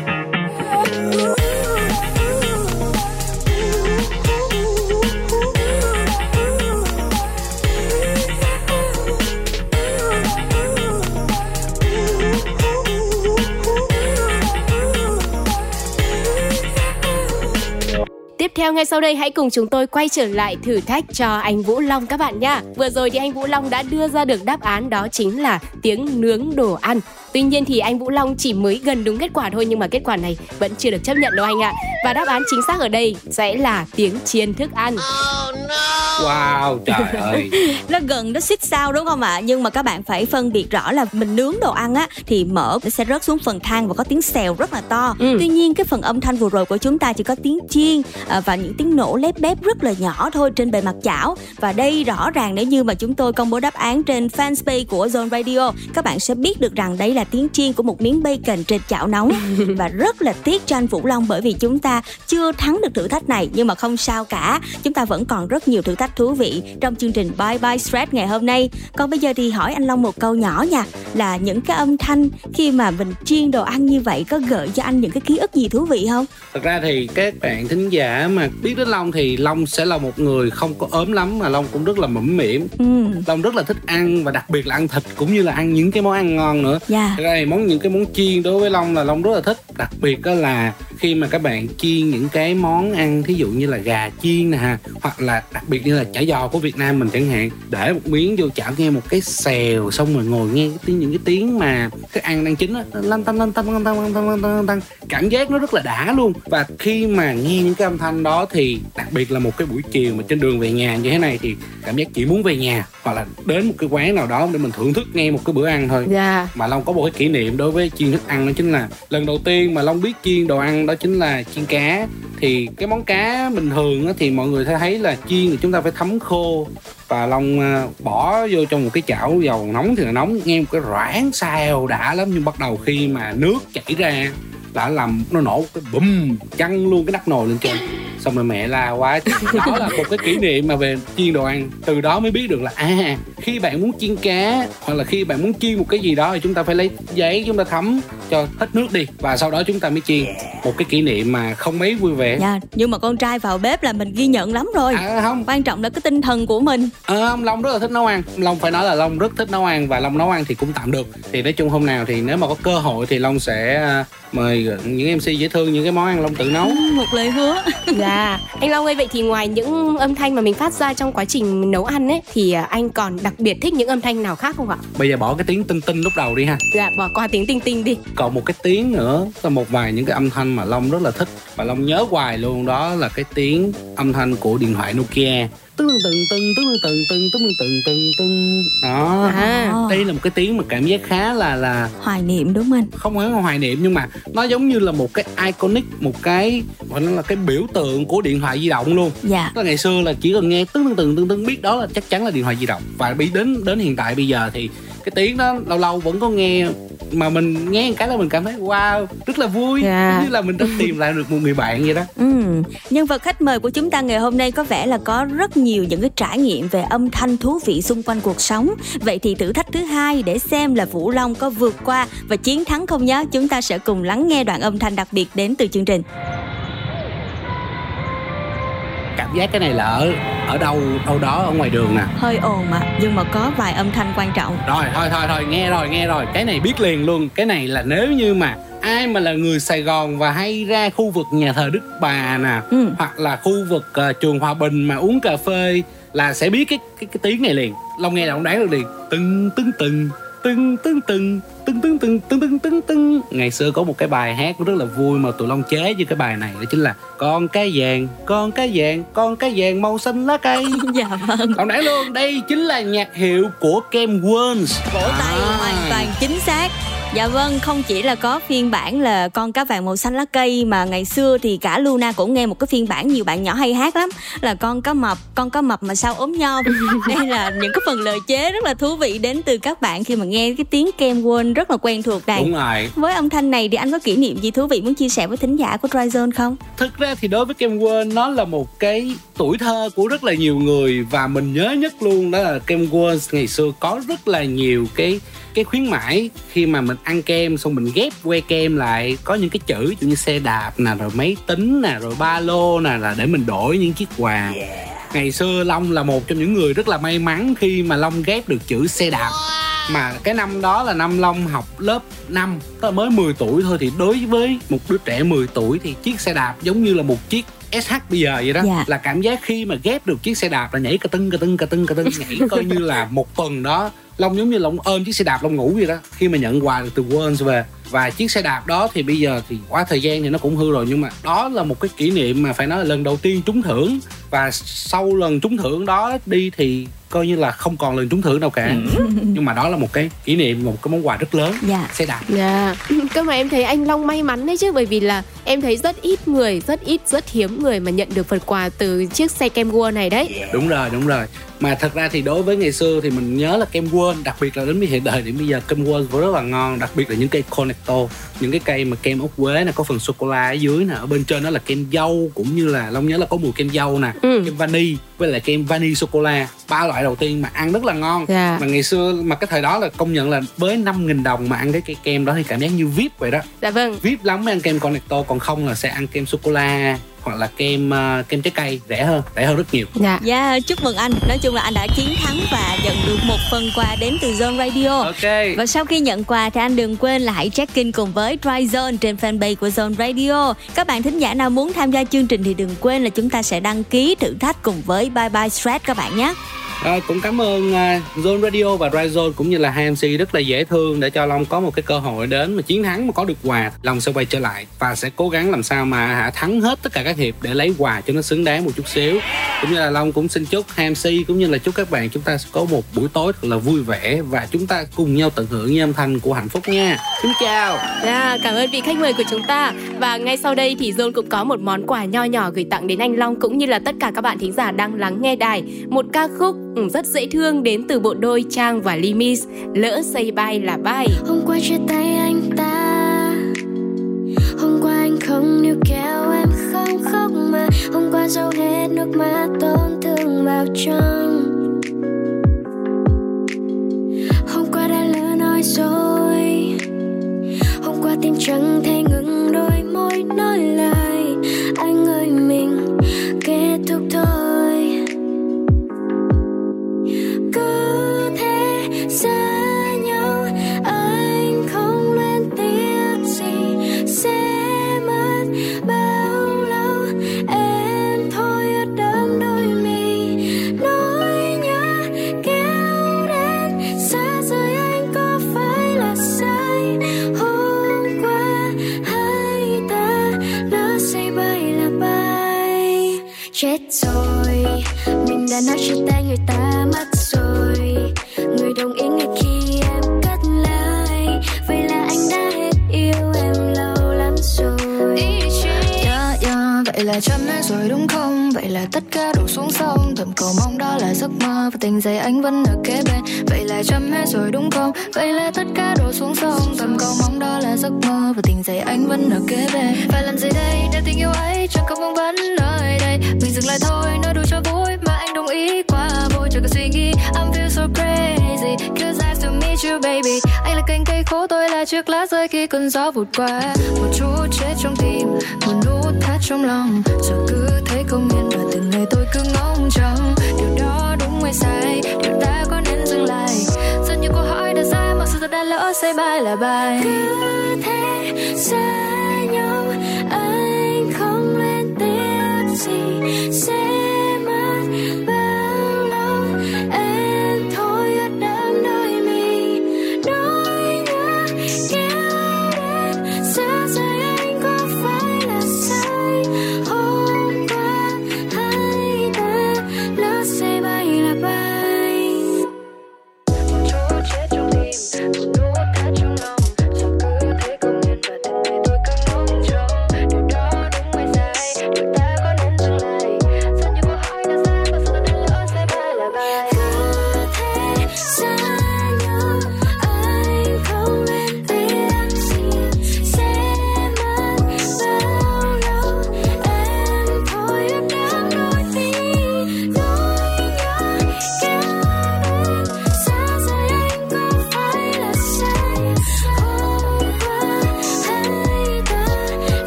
Theo ngay sau đây, hãy cùng chúng tôi quay trở lại thử thách cho anh Vũ Long các bạn nha. Vừa rồi thì anh Vũ Long đã đưa ra được đáp án, đó chính là tiếng nướng đồ ăn. Tuy nhiên thì anh Vũ Long chỉ mới gần đúng kết quả thôi, nhưng mà kết quả này vẫn chưa được chấp nhận đâu anh ạ. Và đáp án chính xác ở đây sẽ là tiếng chiên thức ăn. Wow, trời ơi. nó gần nó xích sao đúng không ạ nhưng mà các bạn phải phân biệt rõ là mình nướng đồ ăn á thì mỡ nó sẽ rớt xuống phần than và có tiếng xèo rất là to Ừ. tuy nhiên cái phần âm thanh vừa rồi của chúng ta chỉ có tiếng chiên à, và những tiếng nổ lép bép rất là nhỏ thôi trên bề mặt chảo và đây rõ ràng nếu như mà chúng tôi công bố đáp án trên fanpage của Zone Radio các bạn sẽ biết được rằng đây là tiếng chiên của một miếng bacon trên chảo nóng và rất là tiếc cho anh Vũ Long bởi vì chúng ta chưa thắng được thử thách này nhưng mà không sao cả chúng ta vẫn còn rất nhiều thử thách thú vị trong chương trình Bye Bye Stress ngày hôm nay còn bây giờ thì hỏi anh Long một câu nhỏ nha là những cái âm thanh khi mà mình chiên đồ ăn như vậy có gợi cho anh những cái ký ức gì thú vị không Thật ra thì các bạn thính giả mà biết đến Long thì Long sẽ là một người không có ốm lắm mà Long cũng rất là mẫm mỉm. ừ Long rất là thích ăn và đặc biệt là ăn thịt cũng như là ăn những cái món ăn ngon nữa. Dạ. Thật ra thì món những cái món chiên đối với Long là Long rất là thích. Đặc biệt là khi mà các bạn chiên những cái món ăn thí dụ như là gà chiên nè ha hoặc là đặc biệt như là chả giò của Việt Nam mình chẳng hạn để một miếng vô chảo nghe một cái xèo xong rồi ngồi nghe cái tiếng những cái tiếng mà cái ăn đang chín á lăn tăn lăn tăn lăn tăn lăn tăn lăn tăn lăn tăn. Cảm giác nó rất là đã luôn. Và khi mà nghe những cái âm thanh đó thì đặc biệt là một cái buổi chiều mà trên đường về nhà như thế này thì cảm giác chỉ muốn về nhà hoặc là đến một cái quán nào đó để mình thưởng thức nghe một cái bữa ăn thôi. Dạ. mà Long có một cái kỷ niệm đối với chiên thức ăn đó chính là lần đầu tiên mà Long biết chiên đồ ăn đó chính là chiên cá thì cái món cá bình thường thì mọi người sẽ thấy là chiên thì chúng ta phải thấm khô và Long à, bỏ vô trong một cái chảo dầu nóng thì là nóng, nghe một cái rãng xào đã lắm. Nhưng bắt đầu khi mà nước chảy ra đã làm nó nổ cái bùm chăn luôn cái nắp nồi lên trên. Xong rồi mẹ la quá đó là một cái kỷ niệm mà về chiên đồ ăn. Từ đó mới biết được là à khi bạn muốn chiên cá hoặc là khi bạn muốn chiên một cái gì đó thì chúng ta phải lấy giấy chúng ta thấm cho hết nước đi. Và sau đó chúng ta mới chiên. Một cái kỷ niệm mà không mấy vui vẻ. Dạ nhưng mà con trai vào bếp là mình ghi nhận lắm rồi. À, không. Quan trọng là cái tinh thần của mình. Ờ, ông Long rất là thích nấu ăn. Long phải nói là Long rất thích nấu ăn và Long nấu ăn thì cũng tạm được. Thì nói chung hôm nào thì nếu mà có cơ hội thì Long sẽ à, mời những MC dễ thương những cái món ăn Long tự nấu. Một lời hứa. Dạ, anh Long ơi vậy thì ngoài những âm thanh mà mình phát ra trong quá trình nấu ăn ấy thì à, anh còn đặc biệt thích những âm thanh nào khác không ạ? bây giờ bỏ cái tiếng tinh tinh lúc đầu đi ha. Dạ, bỏ qua tiếng tinh tinh đi. còn một cái tiếng nữa là một vài những cái âm thanh mà Long rất là thích. Và Long nhớ hoài luôn đó là cái tiếng âm thanh của điện thoại Nokia tưng tưng tưng tưng tưng tưng tưng tưng tưng tưng đó À. đây là một cái tiếng mà cảm giác khá là là hoài niệm đúng không anh không phải hoài niệm nhưng mà nó giống như là một cái iconic một cái gọi nó là cái biểu tượng của điện thoại di động luôn dạ là ngày xưa là chỉ cần nghe tưng tưng tưng tưng tưng biết đó là chắc chắn là điện thoại di động và bị đến đến hiện tại bây giờ thì cái tiếng đó lâu lâu vẫn có nghe mà mình nghe một cái là mình cảm thấy wow rất là vui Dạ. giống như là mình đã tìm lại được một người bạn vậy đó Ừ, nhân vật khách mời của chúng ta ngày hôm nay có vẻ là có rất nhiều những cái trải nghiệm về âm thanh thú vị xung quanh cuộc sống. Vậy thì thử thách thứ hai để xem là Vũ Long có vượt qua và chiến thắng không nhé. Chúng ta sẽ cùng lắng nghe đoạn âm thanh đặc biệt đến từ chương trình. Cảm giác cái này là ở ở đâu đâu đó ở ngoài đường nè. Hơi ồn mà, nhưng mà có vài âm thanh quan trọng. rồi thôi thôi thôi nghe rồi nghe rồi. Cái này biết liền luôn. Cái này là nếu như mà ai mà là người Sài Gòn và hay ra khu vực nhà thờ Đức Bà nè Ừ. hoặc là khu vực ờ, trường Hòa Bình mà uống cà phê là sẽ biết cái cái, cái tiếng này liền. Long nghe là ông đoán được liền. Tưng tưng tưng tưng tưng tưng tưng tưng tưng tưng tưng tưng tưng. Ngày xưa có một cái bài hát rất là vui mà tụi Long chế với cái bài này đó chính là con cá vàng con cá vàng con cá vàng màu xanh lá cây. Dạ vâng. Long đoán luôn đây chính là nhạc hiệu của Kem Worms. Vỗ tay hoàn toàn chính xác. Dạ vâng, không chỉ là có phiên bản là con cá vàng màu xanh lá cây mà ngày xưa thì cả Luna cũng nghe một cái phiên bản nhiều bạn nhỏ hay hát lắm là con cá mập, con cá mập mà sao ốm nhom. Đây là những cái phần lời chế rất là thú vị đến từ các bạn khi mà nghe cái tiếng kem rất là quen thuộc này. đúng rồi. Với âm thanh này thì anh có kỷ niệm gì thú vị muốn chia sẻ với thính giả của Dryzone không? thực ra thì đối với kem quên nó là một cái tuổi thơ của rất là nhiều người và mình nhớ nhất luôn đó là kem quên ngày xưa có rất là nhiều cái cái khuyến mãi. Khi mà mình ăn kem xong mình ghép que kem lại có những cái chữ như xe đạp nè rồi máy tính nè rồi ba lô nè là để mình đổi những chiếc quà ngày xưa long là một trong những người rất là may mắn khi mà long ghép được chữ xe đạp mà cái năm đó là năm Long học lớp 5 tức là mới 10 tuổi thôi. Thì đối với một đứa trẻ 10 tuổi thì chiếc xe đạp giống như là một chiếc SH bây giờ vậy đó. Dạ. là cảm giác khi mà ghép được chiếc xe đạp là nhảy cà tưng cà tưng cà tưng cà tưng nhảy coi như là một tuần đó. Long giống như là ông ôm chiếc xe đạp Long ngủ vậy đó. Khi mà nhận quà được từ Worlds về và chiếc xe đạp đó thì bây giờ thì quá thời gian thì nó cũng hư rồi. Nhưng mà đó là một cái kỷ niệm mà phải nói là lần đầu tiên trúng thưởng. Và sau lần trúng thưởng đó đi thì coi như là không còn lần trúng thưởng nào cả. Nhưng mà đó là một cái kỷ niệm một cái món quà rất lớn Dạ. xe đạp. Dạ, cơ mà em thấy anh Long may mắn đấy chứ bởi vì là em thấy rất ít người, rất ít, rất hiếm người mà nhận được phần quà từ chiếc xe kem Gua này đấy. đúng rồi đúng rồi. Mà thật ra thì đối với ngày xưa thì mình nhớ là kem quên đặc biệt là đến hiện đời đến bây giờ kem quên rất là ngon đặc biệt là những cây cornetto những cái cây mà kem ốc quế nè có phần sô cô la ở dưới nè ở bên trên đó là kem dâu cũng như là long nhớ là có mùi kem dâu nè kem vani với lại kem vani sô cô la ba loại đầu tiên mà ăn rất là ngon Dạ. mà ngày xưa mà cái thời đó là công nhận là với 5.000 đồng mà ăn cái cây kem đó thì cảm giác như vip vậy đó Dạ vâng. vip lắm mới ăn kem cornetto còn không là sẽ ăn kem sô cô la hoặc là kem ờ, kem trái cây rẻ hơn rẻ hơn rất nhiều Dạ. Dạ, chúc mừng anh. Nói chung là anh đã chiến thắng và nhận được một phần quà đến từ Zone Radio. Ok. Và sau khi nhận quà thì anh đừng quên là hãy check-in cùng với Dry Zone trên fanpage của Zone Radio. Các bạn thính giả nào muốn tham gia chương trình thì đừng quên là chúng ta sẽ đăng ký thử thách cùng với Bye Bye Stress các bạn nhé. Rồi, cũng cảm ơn uh, Zone Radio và Dry Zone cũng như là hai MC rất là dễ thương để cho Long có một cái cơ hội đến mà chiến thắng mà có được quà. Long sẽ quay trở lại và sẽ cố gắng làm sao mà hả, thắng hết tất cả các hiệp để lấy quà cho nó xứng đáng một chút xíu. Cũng như là Long cũng xin chúc hai MC cũng như là chúc các bạn chúng ta sẽ có một buổi tối thật là vui vẻ và chúng ta cùng nhau tận hưởng những âm thanh của hạnh phúc nha. Xin chào. Dạ, cảm ơn vị khách mời của chúng ta. Và ngay sau đây thì Zone cũng có một món quà nho nhỏ gửi tặng đến anh Long cũng như là tất cả các bạn thính giả đang lắng nghe đài. Một ca khúc Ừ, rất dễ thương đến từ bộ đôi Trang và Limis. Lỡ say bay là bay. Hôm qua chia tay anh ta Hôm qua anh không níu kéo em, không khóc mà Hôm qua dâu hết nước mắt tổn thương vào trong Hôm qua đã lỡ nói rồi Hôm qua tim chẳng thể tình dày anh vẫn ở kế bên. Vậy là chấm hết rồi đúng không? Vậy là tất cả đổ xuống sông. Tầm cầu mong đó là giấc mơ Và tình dày anh vẫn ở kế bên. Phải làm gì đây? Để tình yêu ấy Chẳng có mong vẫn nơi đây. Mình dừng lại thôi nói đùa cho vui Mà anh đồng ý quá vui chưa cần suy nghĩ, I'm feel so crazy. Cause I have to meet you, baby. Anh là cành cây khô, tôi là chiếc lá rơi khi cơn gió vụt qua. Một chút chết trong tim, Một nút thắt trong lòng. Rồi cứ thấy không yên và từng ngày tôi cứ ngóng trông. Điều sai, Điều ta có nên dừng lại. Rất nhiều câu hỏi đặt ra, Mặc dù tôi đã lỡ say bài là bài. Cứ thế, xa nhau, anh không lên tiếng gì. Sẽ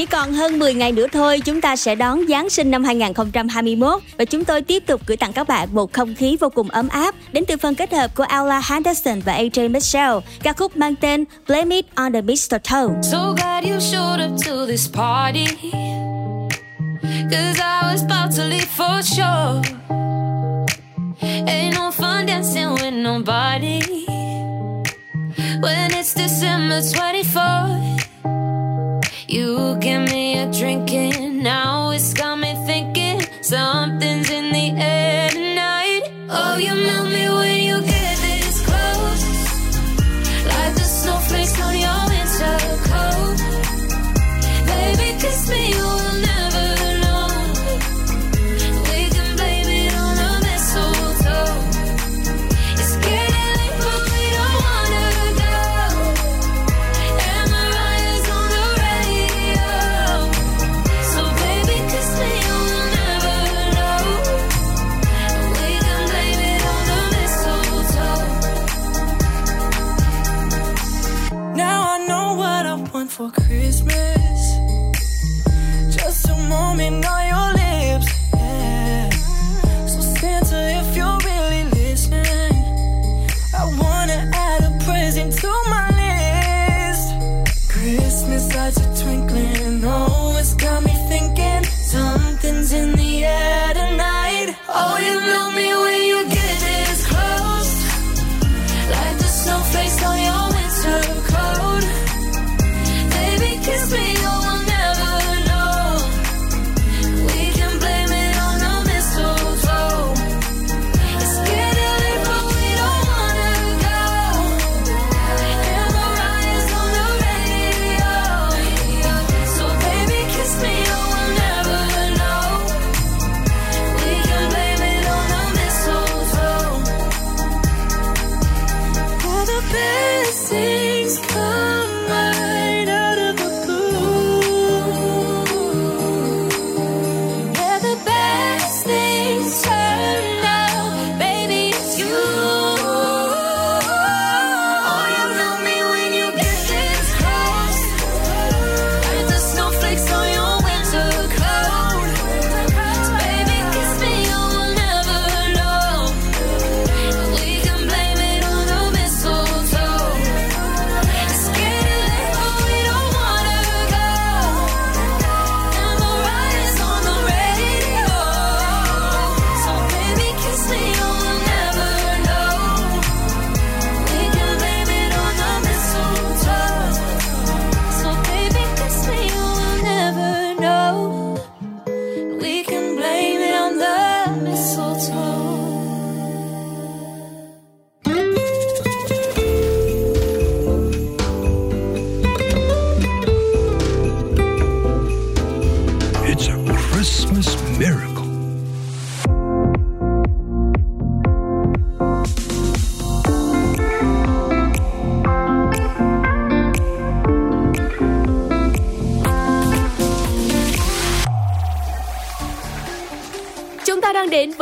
chỉ còn hơn 10 ngày nữa thôi, chúng ta sẽ đón Giáng sinh năm 2021 và chúng tôi tiếp tục gửi tặng các bạn một không khí vô cùng ấm áp đến từ phần kết hợp của Ella Henderson và AJ Mitchell, ca khúc mang tên Blame It on the Mistletoe. So glad you showed up to this party. Cause I was about to leave for sure. Ain't no fun dancing with nobody. When it's December 24th, you. Give me a drink and now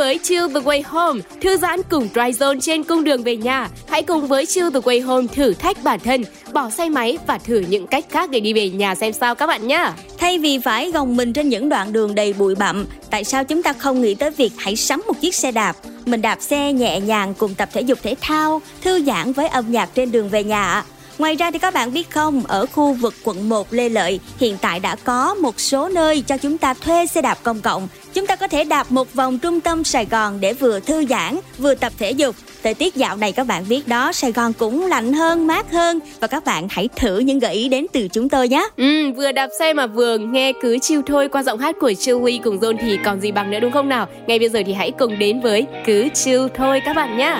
với Chill the Way Home, thư giãn cùng Dry Zone trên cung đường về nhà. Hãy cùng với Chill the Way Home thử thách bản thân, bỏ xe máy và thử những cách khác để đi về nhà xem sao các bạn nhé. Thay vì phải gồng mình trên những đoạn đường đầy bụi bặm, tại sao chúng ta không nghĩ tới việc hãy sắm một chiếc xe đạp? Mình đạp xe nhẹ nhàng cùng tập thể dục thể thao, thư giãn với âm nhạc trên đường về nhà ạ. Ngoài ra thì các bạn biết không, ở khu vực quận 1 Lê Lợi hiện tại đã có một số nơi cho chúng ta thuê xe đạp công cộng. Chúng ta có thể đạp một vòng trung tâm Sài Gòn để vừa thư giãn, vừa tập thể dục. Thời tiết dạo này các bạn biết đó, Sài Gòn cũng lạnh hơn, mát hơn và các bạn hãy thử những gợi ý đến từ chúng tôi nhé. Ừ, vừa đạp xe mà vừa nghe cứ chiêu thôi qua giọng hát của Chewy cùng Zone thì còn gì bằng nữa đúng không nào? Ngay bây giờ thì hãy cùng đến với cứ chiêu thôi các bạn nhé.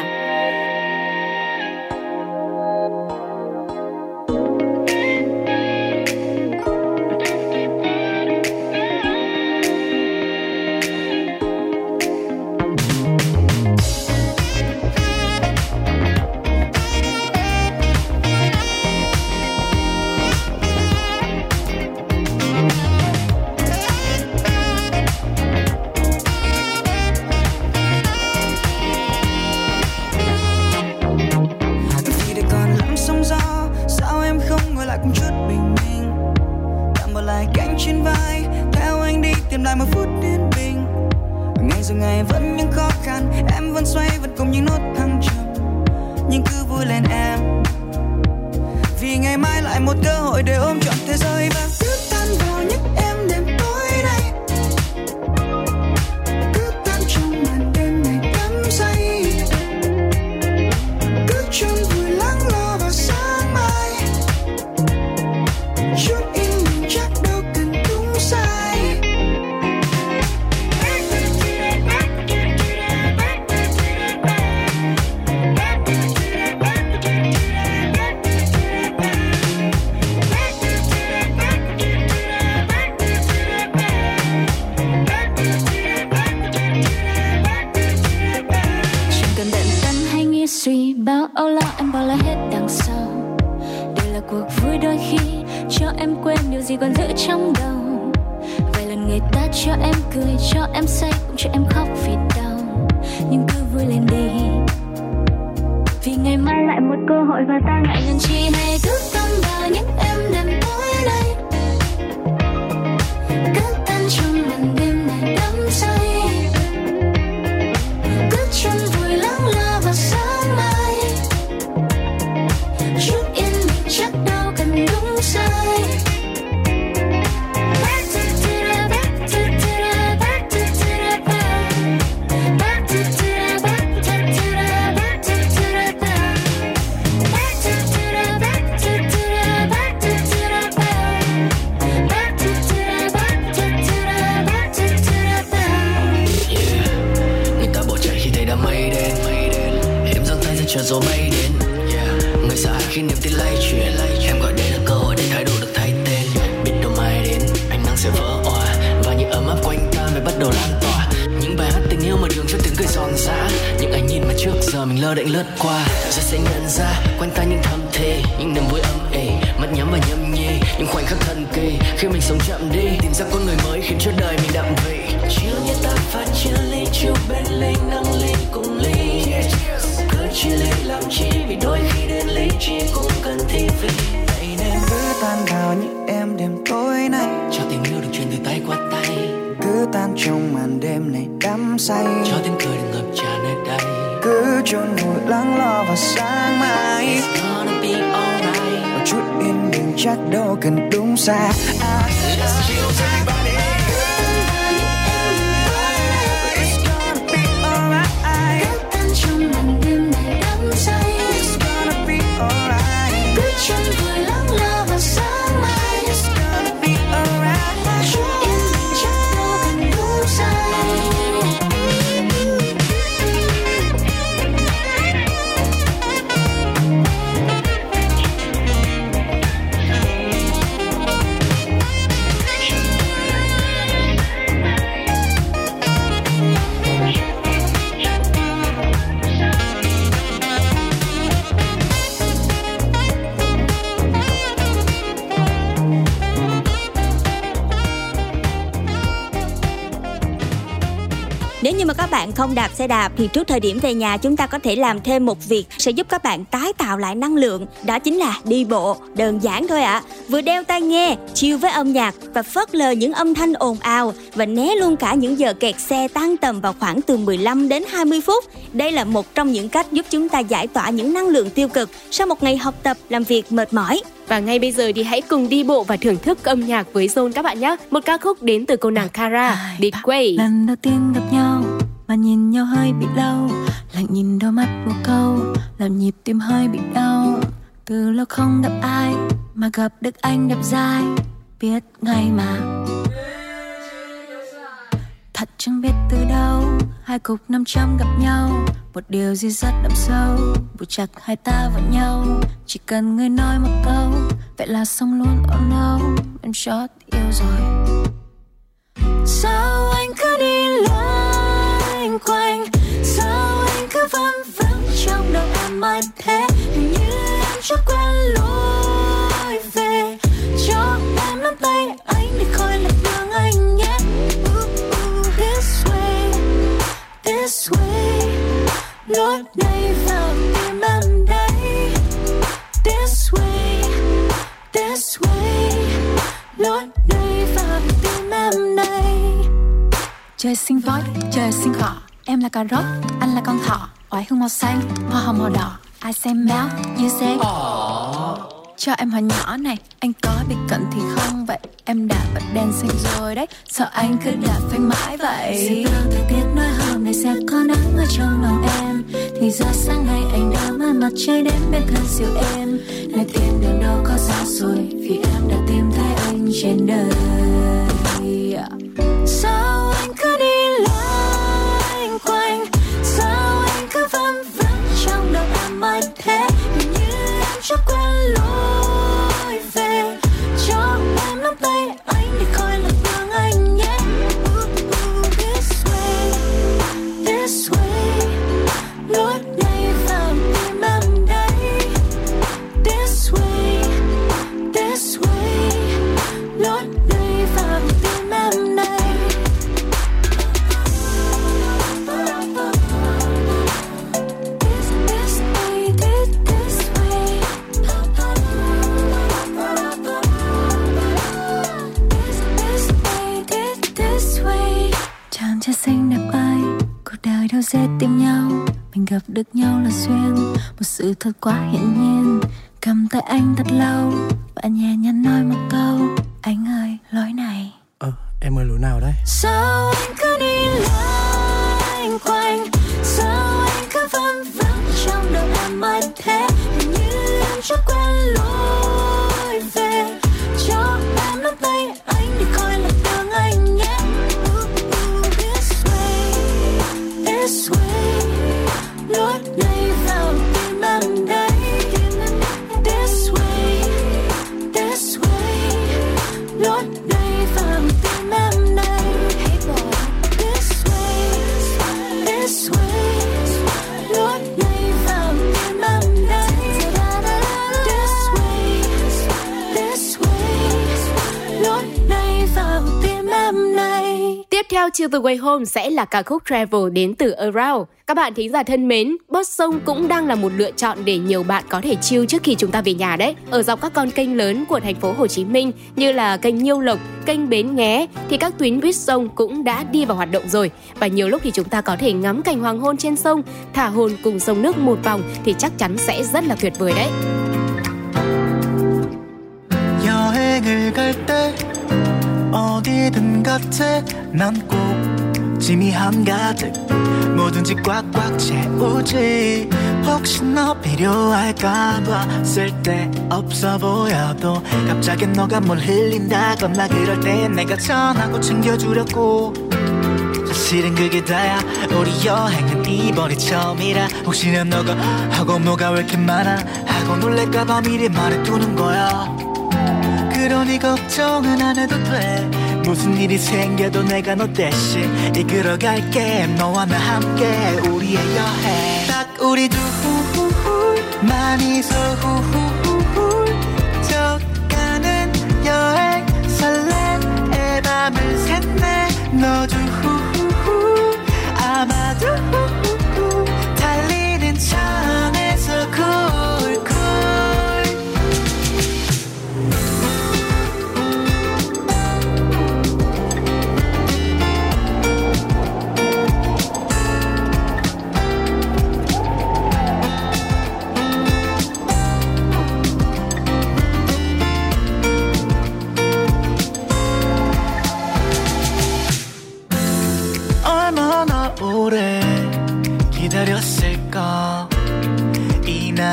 Chôn vùi lắng lo vào sáng mai. Gonna be alright. Một chút yên bình chắc đâu cần đúng sai à, let's không đạp xe đạp thì trước thời điểm về nhà chúng ta có thể làm thêm một việc sẽ giúp các bạn tái tạo lại năng lượng. Đó chính là đi bộ, đơn giản thôi ạ. Vừa đeo tai nghe, chill với âm nhạc và phớt lờ những âm thanh ồn ào và né luôn cả những giờ kẹt xe tăng tầm vào khoảng từ 15 đến 20 phút. Đây là một trong những cách giúp chúng ta giải tỏa những năng lượng tiêu cực sau một ngày học tập làm việc mệt mỏi. Và ngay bây giờ thì hãy cùng đi bộ và thưởng thức âm nhạc với Zone các bạn nhé. Một ca khúc đến từ cô nàng Kara, Big Way. lần đầu tiên gặp nhau mà nhìn nhau hơi bị lâu lặng nhìn đôi mắt vô câu, làm nhịp tim hơi bị đau. Từ lâu không gặp ai, mà gặp được anh đẹp dai, biết ngay mà. Thật chẳng biết từ đâu, hai cục năm trăm gặp nhau. Một điều gì rất đậm sâu buộc chặt hai ta vào nhau. Chỉ cần người nói một câu, vậy là xong luôn oh no, em chót yêu rồi. Sao anh cứ đi Cho chưa quen lối về. Cho em nắm tay anh để khỏi lạc đường anh nhé. Ooh, ooh, this way this way. Lối này vào tim em đây. This way this way. Lối này vào tim em đây. Trời sinh voi trời sinh cỏ em là cà rốt anh là con thỏ. Oải hương màu xanh hoa hồng màu đỏ ai xem méo như thế? Cho em hỏi nhỏ này anh có bị cận thì không? Vậy em đã bật đèn xanh rồi đấy. Sợ anh cứ đạp phanh mãi vậy. Dự báo thời tiết nói hôm nay sẽ có nắng ở trong lòng em. Thì ra sáng nay anh đã mang mặt trời đến bên thân siêu em. Nơi tìm đường đâu có xa rồi Vì em đã tìm thấy anh trên đời. Sao anh cứ đi đầu thế. Hình như em chưa quen lối về. Cho em nắm tay gặp được nhau là duyên Một sự thật quá hiển nhiên. Cầm tay anh thật lâu Và nhẹ nhàng nói một câu Anh ơi, lối này. Ờ, em ơi lối nào đấy? Sao anh cứ đi loanh quanh? Sao anh cứ vân vân trong đầu em? Mãi thế Hình như em chưa quen đây to the Way Home sẽ là ca khúc Travel đến từ Around. Các bạn thính giả thân mến, bớt sông cũng đang là một lựa chọn để nhiều bạn có thể chill trước khi chúng ta về nhà đấy. Ở dọc các con kênh lớn của thành phố Hồ Chí Minh như là kênh Nhiêu Lộc, kênh Bến Nghé thì các tuyến buýt sông cũng đã đi vào hoạt động rồi. Và nhiều lúc thì chúng ta có thể ngắm cảnh hoàng hôn trên sông, thả hồn cùng sông nước một vòng thì chắc chắn sẽ rất là tuyệt vời đấy. 어디든 같아 난 꼭 짐이 한가득. 뭐든지 꽉꽉 채우지. 혹시 너 필요할까봐 쓸데 없어 보여도 갑자기 너가 뭘 흘린다거나 그럴 땐 내가 전하고 챙겨주려고. 사실은 그게 다야. 우리 여행은 이번이 처음이라. 혹시나 너가 하고 뭐가 왜 이렇게 많아? 하고 놀랄까봐 미리 말해두는 거야 그러니 걱정은 안 해도 돼. 무슨 일이 생겨도 내가 너 대신 이끌어갈게. 너와 나 함께 우리의 여행. 딱 우리 둘 많이서 후후후후 져가는 여행 설렘의 밤을 샜네 너도 아마도 달리는 차 안에서 쿨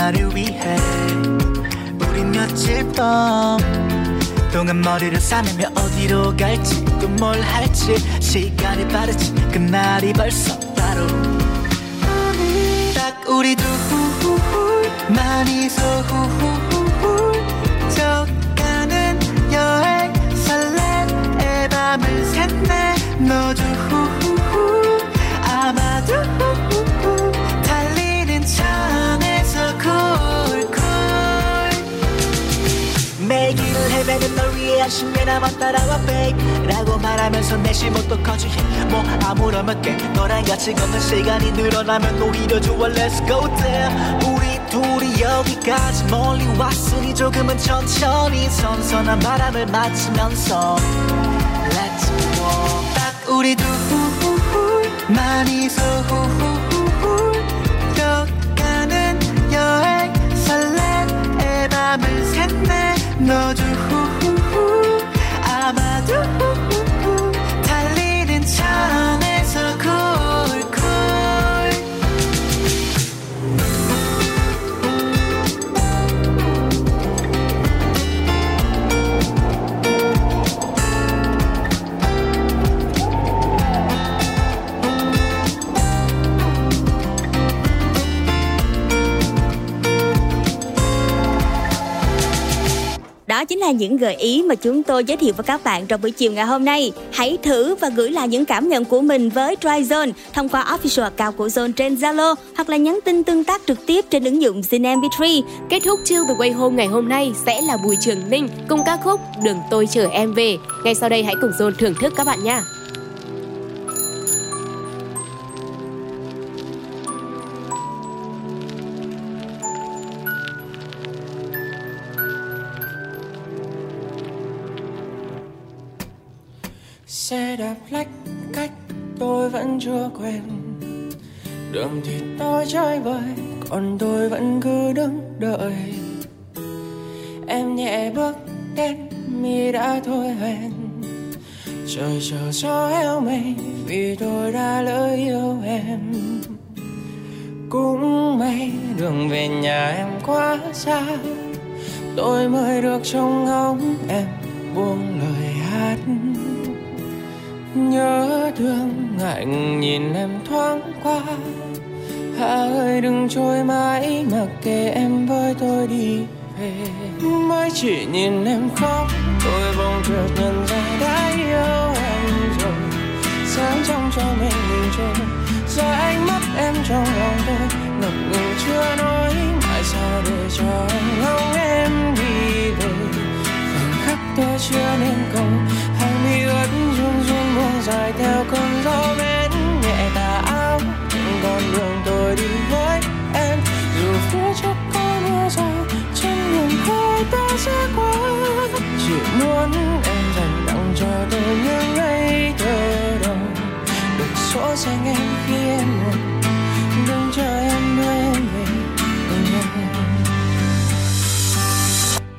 이 날을 위해 우린 며칠 밤 동안 머리를 싸매며 어디로 갈지 또 뭘 할지. 시간이 빠르지 그날이 벌써 바로. 딱 우리 둘 많이서 후후후후 져가는 여행 설렘의 밤을 샜네 너도 아마도 달리는 차 안에 매일 길을 헤매는 널 위해 한심해 나만 따라와 babe 라고 말하면서 내 심호도 커지게 뭐 아무런 몇개 너랑 같이 걷는 시간이 늘어나면 오히려 좋아 let's go there. 우리 둘이 여기까지 멀리 왔으니 조금은 천천히 선선한 바람을 맞으면서. Let's walk 딱 우리 둘 많이 소려가는 여행 설렘의 밤을 샜네 너도 아마도 달리는 차 안에 Đó chính là những gợi ý mà chúng tôi giới thiệu với các bạn trong buổi chiều ngày hôm nay. Hãy thử và gửi lại những cảm nhận của mình với Tryzone thông qua official account của Zone trên Zalo hoặc là nhắn tin tương tác trực tiếp trên ứng dụng Zin MP3. Kết thúc Chill the Way Home ngày hôm nay sẽ là Bùi Trường Ninh cùng ca khúc Đường tôi chở em về. Ngay sau đây hãy cùng Zone thưởng thức các bạn nha. Xe đạp lách cách tôi vẫn chưa quen đường thì tôi chơi vơi còn tôi vẫn cứ đứng đợi. Em nhẹ bước đến, mi đã thôi hẹn. Trời chờ gió heo mây vì tôi đã lỡ yêu em. Cũng may đường về nhà em quá xa, tôi mới được trông ngóng em buông lời hát nhớ thương ngại nhìn em thoáng qua. Hạ ơi, đừng trôi mãi mặc kệ em với tôi đi về. Mới chỉ nhìn em khóc, tôi bỗng chợt nhận ra đã yêu em rồi. Sáng trong cho mình mình trôi Giờ ánh mắt em trong lòng tôi ngập ngừng chưa nói mãi sao để cho anh ngóng em đi về. Khoảnh khắc tôi chưa nên cầu Hàng ướt run run buông dài theo cơn gió bên nhẹ tà áo. Còn con đường tôi đi với em, dù phía trước có mưa rào chân đường hai ta sẽ qua. Chỉ muốn em dành tặng cho tôi những ngày thơ đầu được số xanh em khi em buồn đừng chờ em đưa em về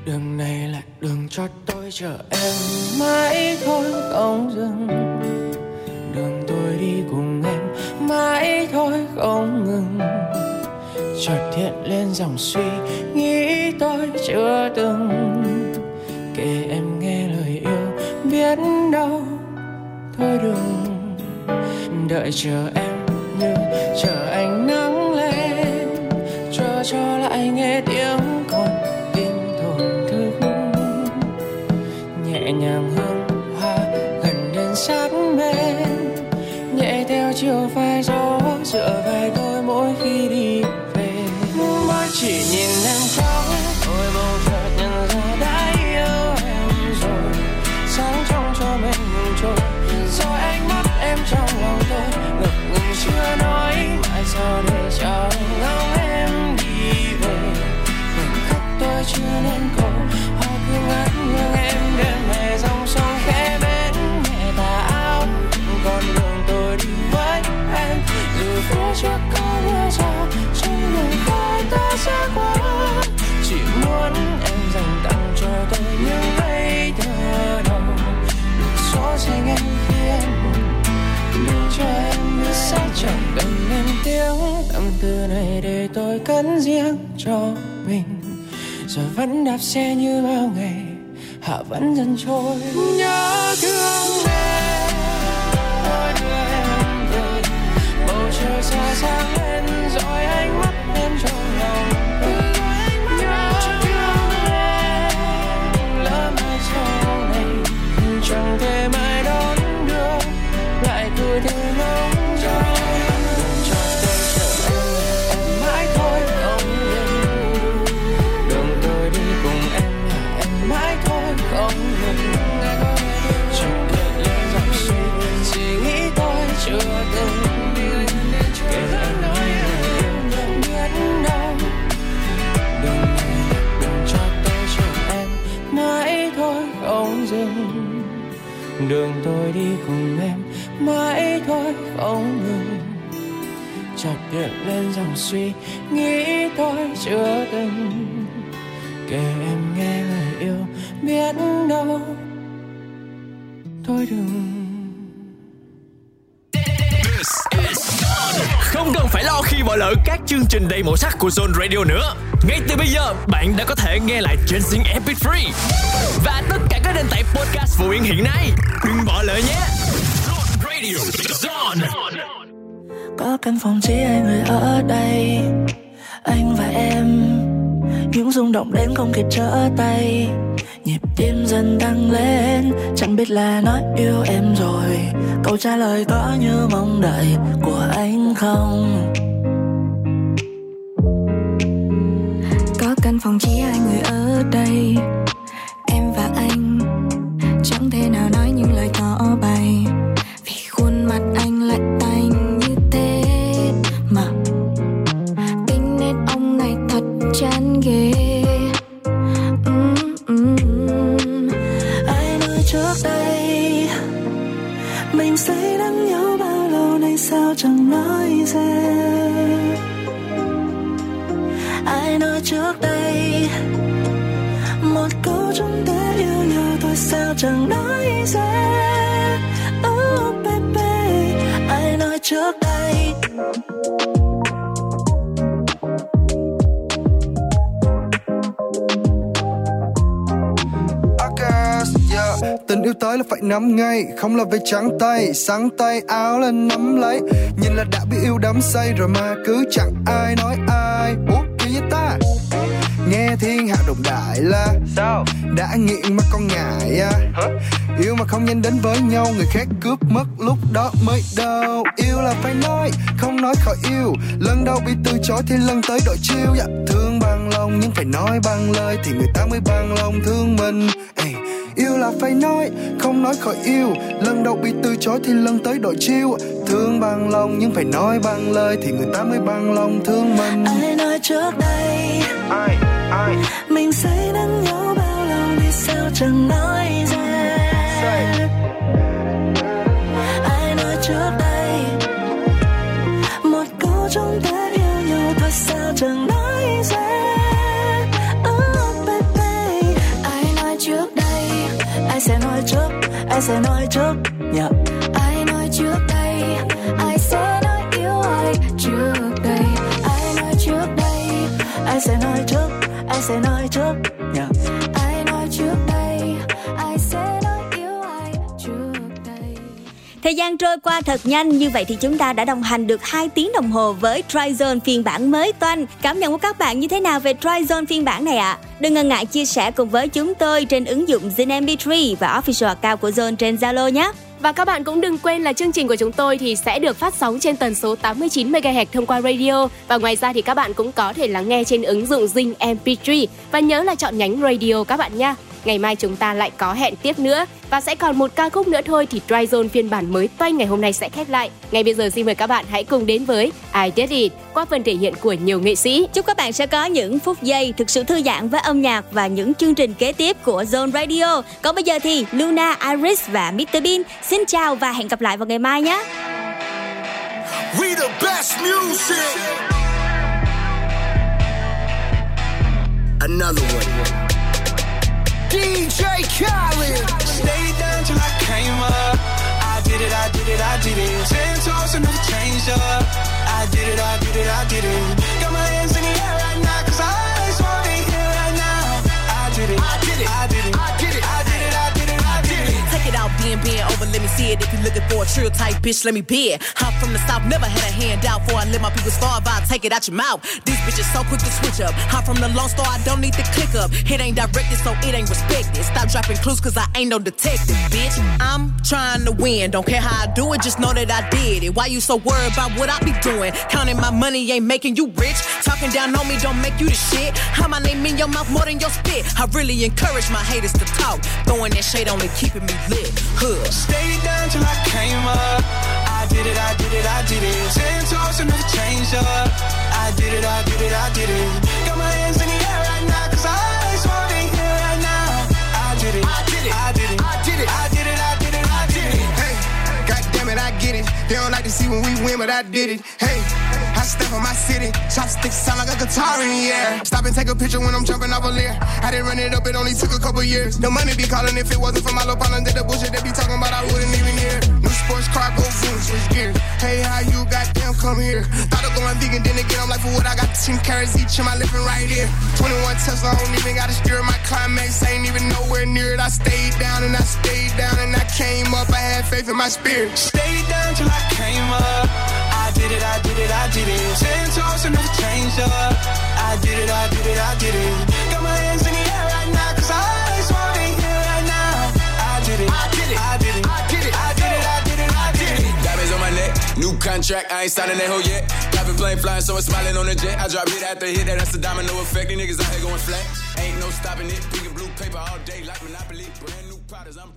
đường này là đường chót tôi chờ em mãi thôi, không dừng. Đường tôi đi cùng em mãi thôi, không ngừng. Chợt hiện lên dòng suy nghĩ tôi chưa từng kể em nghe lời yêu biết đâu thôi đừng. Đợi chờ em như chờ ánh nắng lên chờ cho lại nghe tiếng nhẹ nhàng hương hoa gần đến sát bên nhẹ theo chiều vai gió dựa tôi cắn riêng cho mình. Rồi vẫn đạp xe như bao ngày, hạ vẫn dần trôi. Nhớ thương em, tôi đưa em. Về bầu trời xa sáng lên rồi em đường tôi đi cùng em, mãi thôi, không ngừng. Chợt hiện lên dòng suy nghĩ tôi chưa từng kể em nghe lời yêu biết đâu. Thôi đừng lỡ các chương trình đầy màu sắc của Zone Radio nữa. Ngay từ bây giờ, bạn đã có thể nghe lại trên Zing MP3 và tất cả các nền tảng podcast phổ biến hiện nay. Đừng bỏ lỡ nhé. Zone Radio, Zone. Có căn phòng chỉ hai người ở đây Anh và em Những rung động đến không kịp trở tay Nhịp tim dần tăng lên Chẳng biết là nói yêu em rồi Câu trả lời có như mong đợi của anh không căn phòng chỉ hai người ở đây. Em và anh, Chẳng thể nào nói những lời tỏ bày chẳng nói ra. Oh baby Ai nói trước đây? Yeah. Tình yêu tới là phải nắm ngay, Không là về trắng tay. Sáng tay, áo lên nắm lấy. Nhìn là đã biết yêu đắm say rồi mà cứ chẳng ai nói ai. Ủa? Nghe thiên hạ đồng đại là Sao? Đã nghiện mà con ngại à. Yêu mà không nhanh đến với nhau Người khác cướp mất lúc đó mới đau. Yêu là phải nói Không nói khỏi yêu. Lần đầu bị từ chối thì lần tới đổi chiêu. Yeah. Thương bằng lòng nhưng phải nói bằng lời Thì người ta mới bằng lòng thương mình. Ey, Yêu là phải nói Không nói khỏi yêu. Lần đầu bị từ chối thì lần tới đổi chiêu. Thương bằng lòng nhưng phải nói bằng lời Thì người ta mới bằng lòng thương mình. Ai nói trước đây. Ai, ai? Mình sẽ đắng nhau bao lâu nay sao chẳng nói ra. Ai nói trước đây? Một câu chúng ta yêu nhau thôi sao chẳng nói ra. Oh baby. Ai nói trước đây? Ai sẽ nói trước? Ai sẽ nói trước? Yeah. Ai nói trước đây? Ai sẽ nói yêu ai trước đây? Ai nói trước đây? Ai sẽ nói trước Thời gian trôi qua thật nhanh, như vậy thì chúng ta đã đồng hành được 2 tiếng đồng hồ với Tryzone phiên bản mới toanh. Cảm nhận của các bạn như thế nào về Tryzone phiên bản này ạ? Đừng ngần ngại chia sẻ cùng với chúng tôi trên ứng dụng Zin MP3 và official account của Zone trên Zalo nhé. Và các bạn cũng đừng quên là chương trình của chúng tôi thì sẽ được phát sóng trên tần số 89 MHz thông qua radio và ngoài ra thì các bạn cũng có thể lắng nghe trên ứng dụng Zing MP3 và nhớ là chọn nhánh radio các bạn nha. Ngày mai chúng ta lại có hẹn tiếp nữa và sẽ còn một ca khúc nữa thôi thì Dryzone phiên bản mới toanh ngày hôm nay sẽ khép lại. Ngay bây giờ xin mời các bạn hãy cùng đến với I Did It qua phần thể hiện của nhiều nghệ sĩ. Chúc các bạn sẽ có những phút giây thực sự thư giãn với âm nhạc và những chương trình kế tiếp của Zone Radio. Còn bây giờ thì Luna, Iris và Mr Bean xin chào và hẹn gặp lại vào ngày mai nhé. We the best music. Another one. DJ Khaled. Stay down till I came up. I did it, I did it, I did it. Ten toes and never changed up. I did it, I did it, I did it. Got my hands in the air right now, cause I just wanna be here right now. I did it, I did it, I did it, I did it, 10 being over, let me see it. If you looking for a true type bitch, let me be it. I'm from the south, never had a handout. Before I let my people starve, I take it out your mouth. These bitches so quick to switch up. I'm from the long store, I don't need to click up. It ain't directed, so it ain't respected. Stop dropping clues, cause I ain't no detective, bitch. I'm trying to win. Don't care how I do it, just know that I did it. Why you so worried about what I be doing? Counting my money ain't making you rich. Talking down on me don't make you the shit. How my name in your mouth more than your spit. I really encourage my haters to talk. Throwing that shade only keeping me lit. Hood. Stay down till I came up. I did it, I did it, I did it. Ten toes and never changed up. I did it, I did it, I did it. Got my hands in the air right now, cause I wanna be here right now. I did it, I did it, I did it, I did it, I did it, I did it, I did it. Hey, God damn it, I get it. They don't like to see when we win, but I did it. Hey, I step on my city. Chopsticks sound like a guitar in the air. Stop and take a picture when I'm jumping off a leer. I didn't run it up, it only took a couple years. The money be calling if it wasn't for my little partner. Did the bullshit they be talking about, I wouldn't even hear. New sports car, go zoom, switch gears. Hey, how you goddamn come here? Thought of going vegan, then again, I'm like, for what I got 10 carrots each in my living right here. 21 Tesla, I don't even gotta steer my climax. Ain't even nowhere near it. I stayed down and I stayed down and I came up. I had faith in my spirit. Stayed down till I came up. I did it, I did it, I did it. Ten toes and never changed up. I did it, I did it, I did it. Got my hands in the air right now, cause I just wanna hear right now. I did it, I did it, I did it, I did it, I did it, I did it, I did it. Diamonds on my neck, new contract, I ain't signing that hoe yet. Private plane flying, so I'm smiling on the jet. I drop hit after hit, that's the domino effect. These niggas out here going flat. Ain't no stopping it. Pink and blue paper all day like Monopoly. Brand new products, I'm proud of me.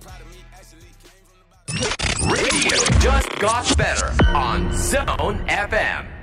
Radio just got better on Zone FM.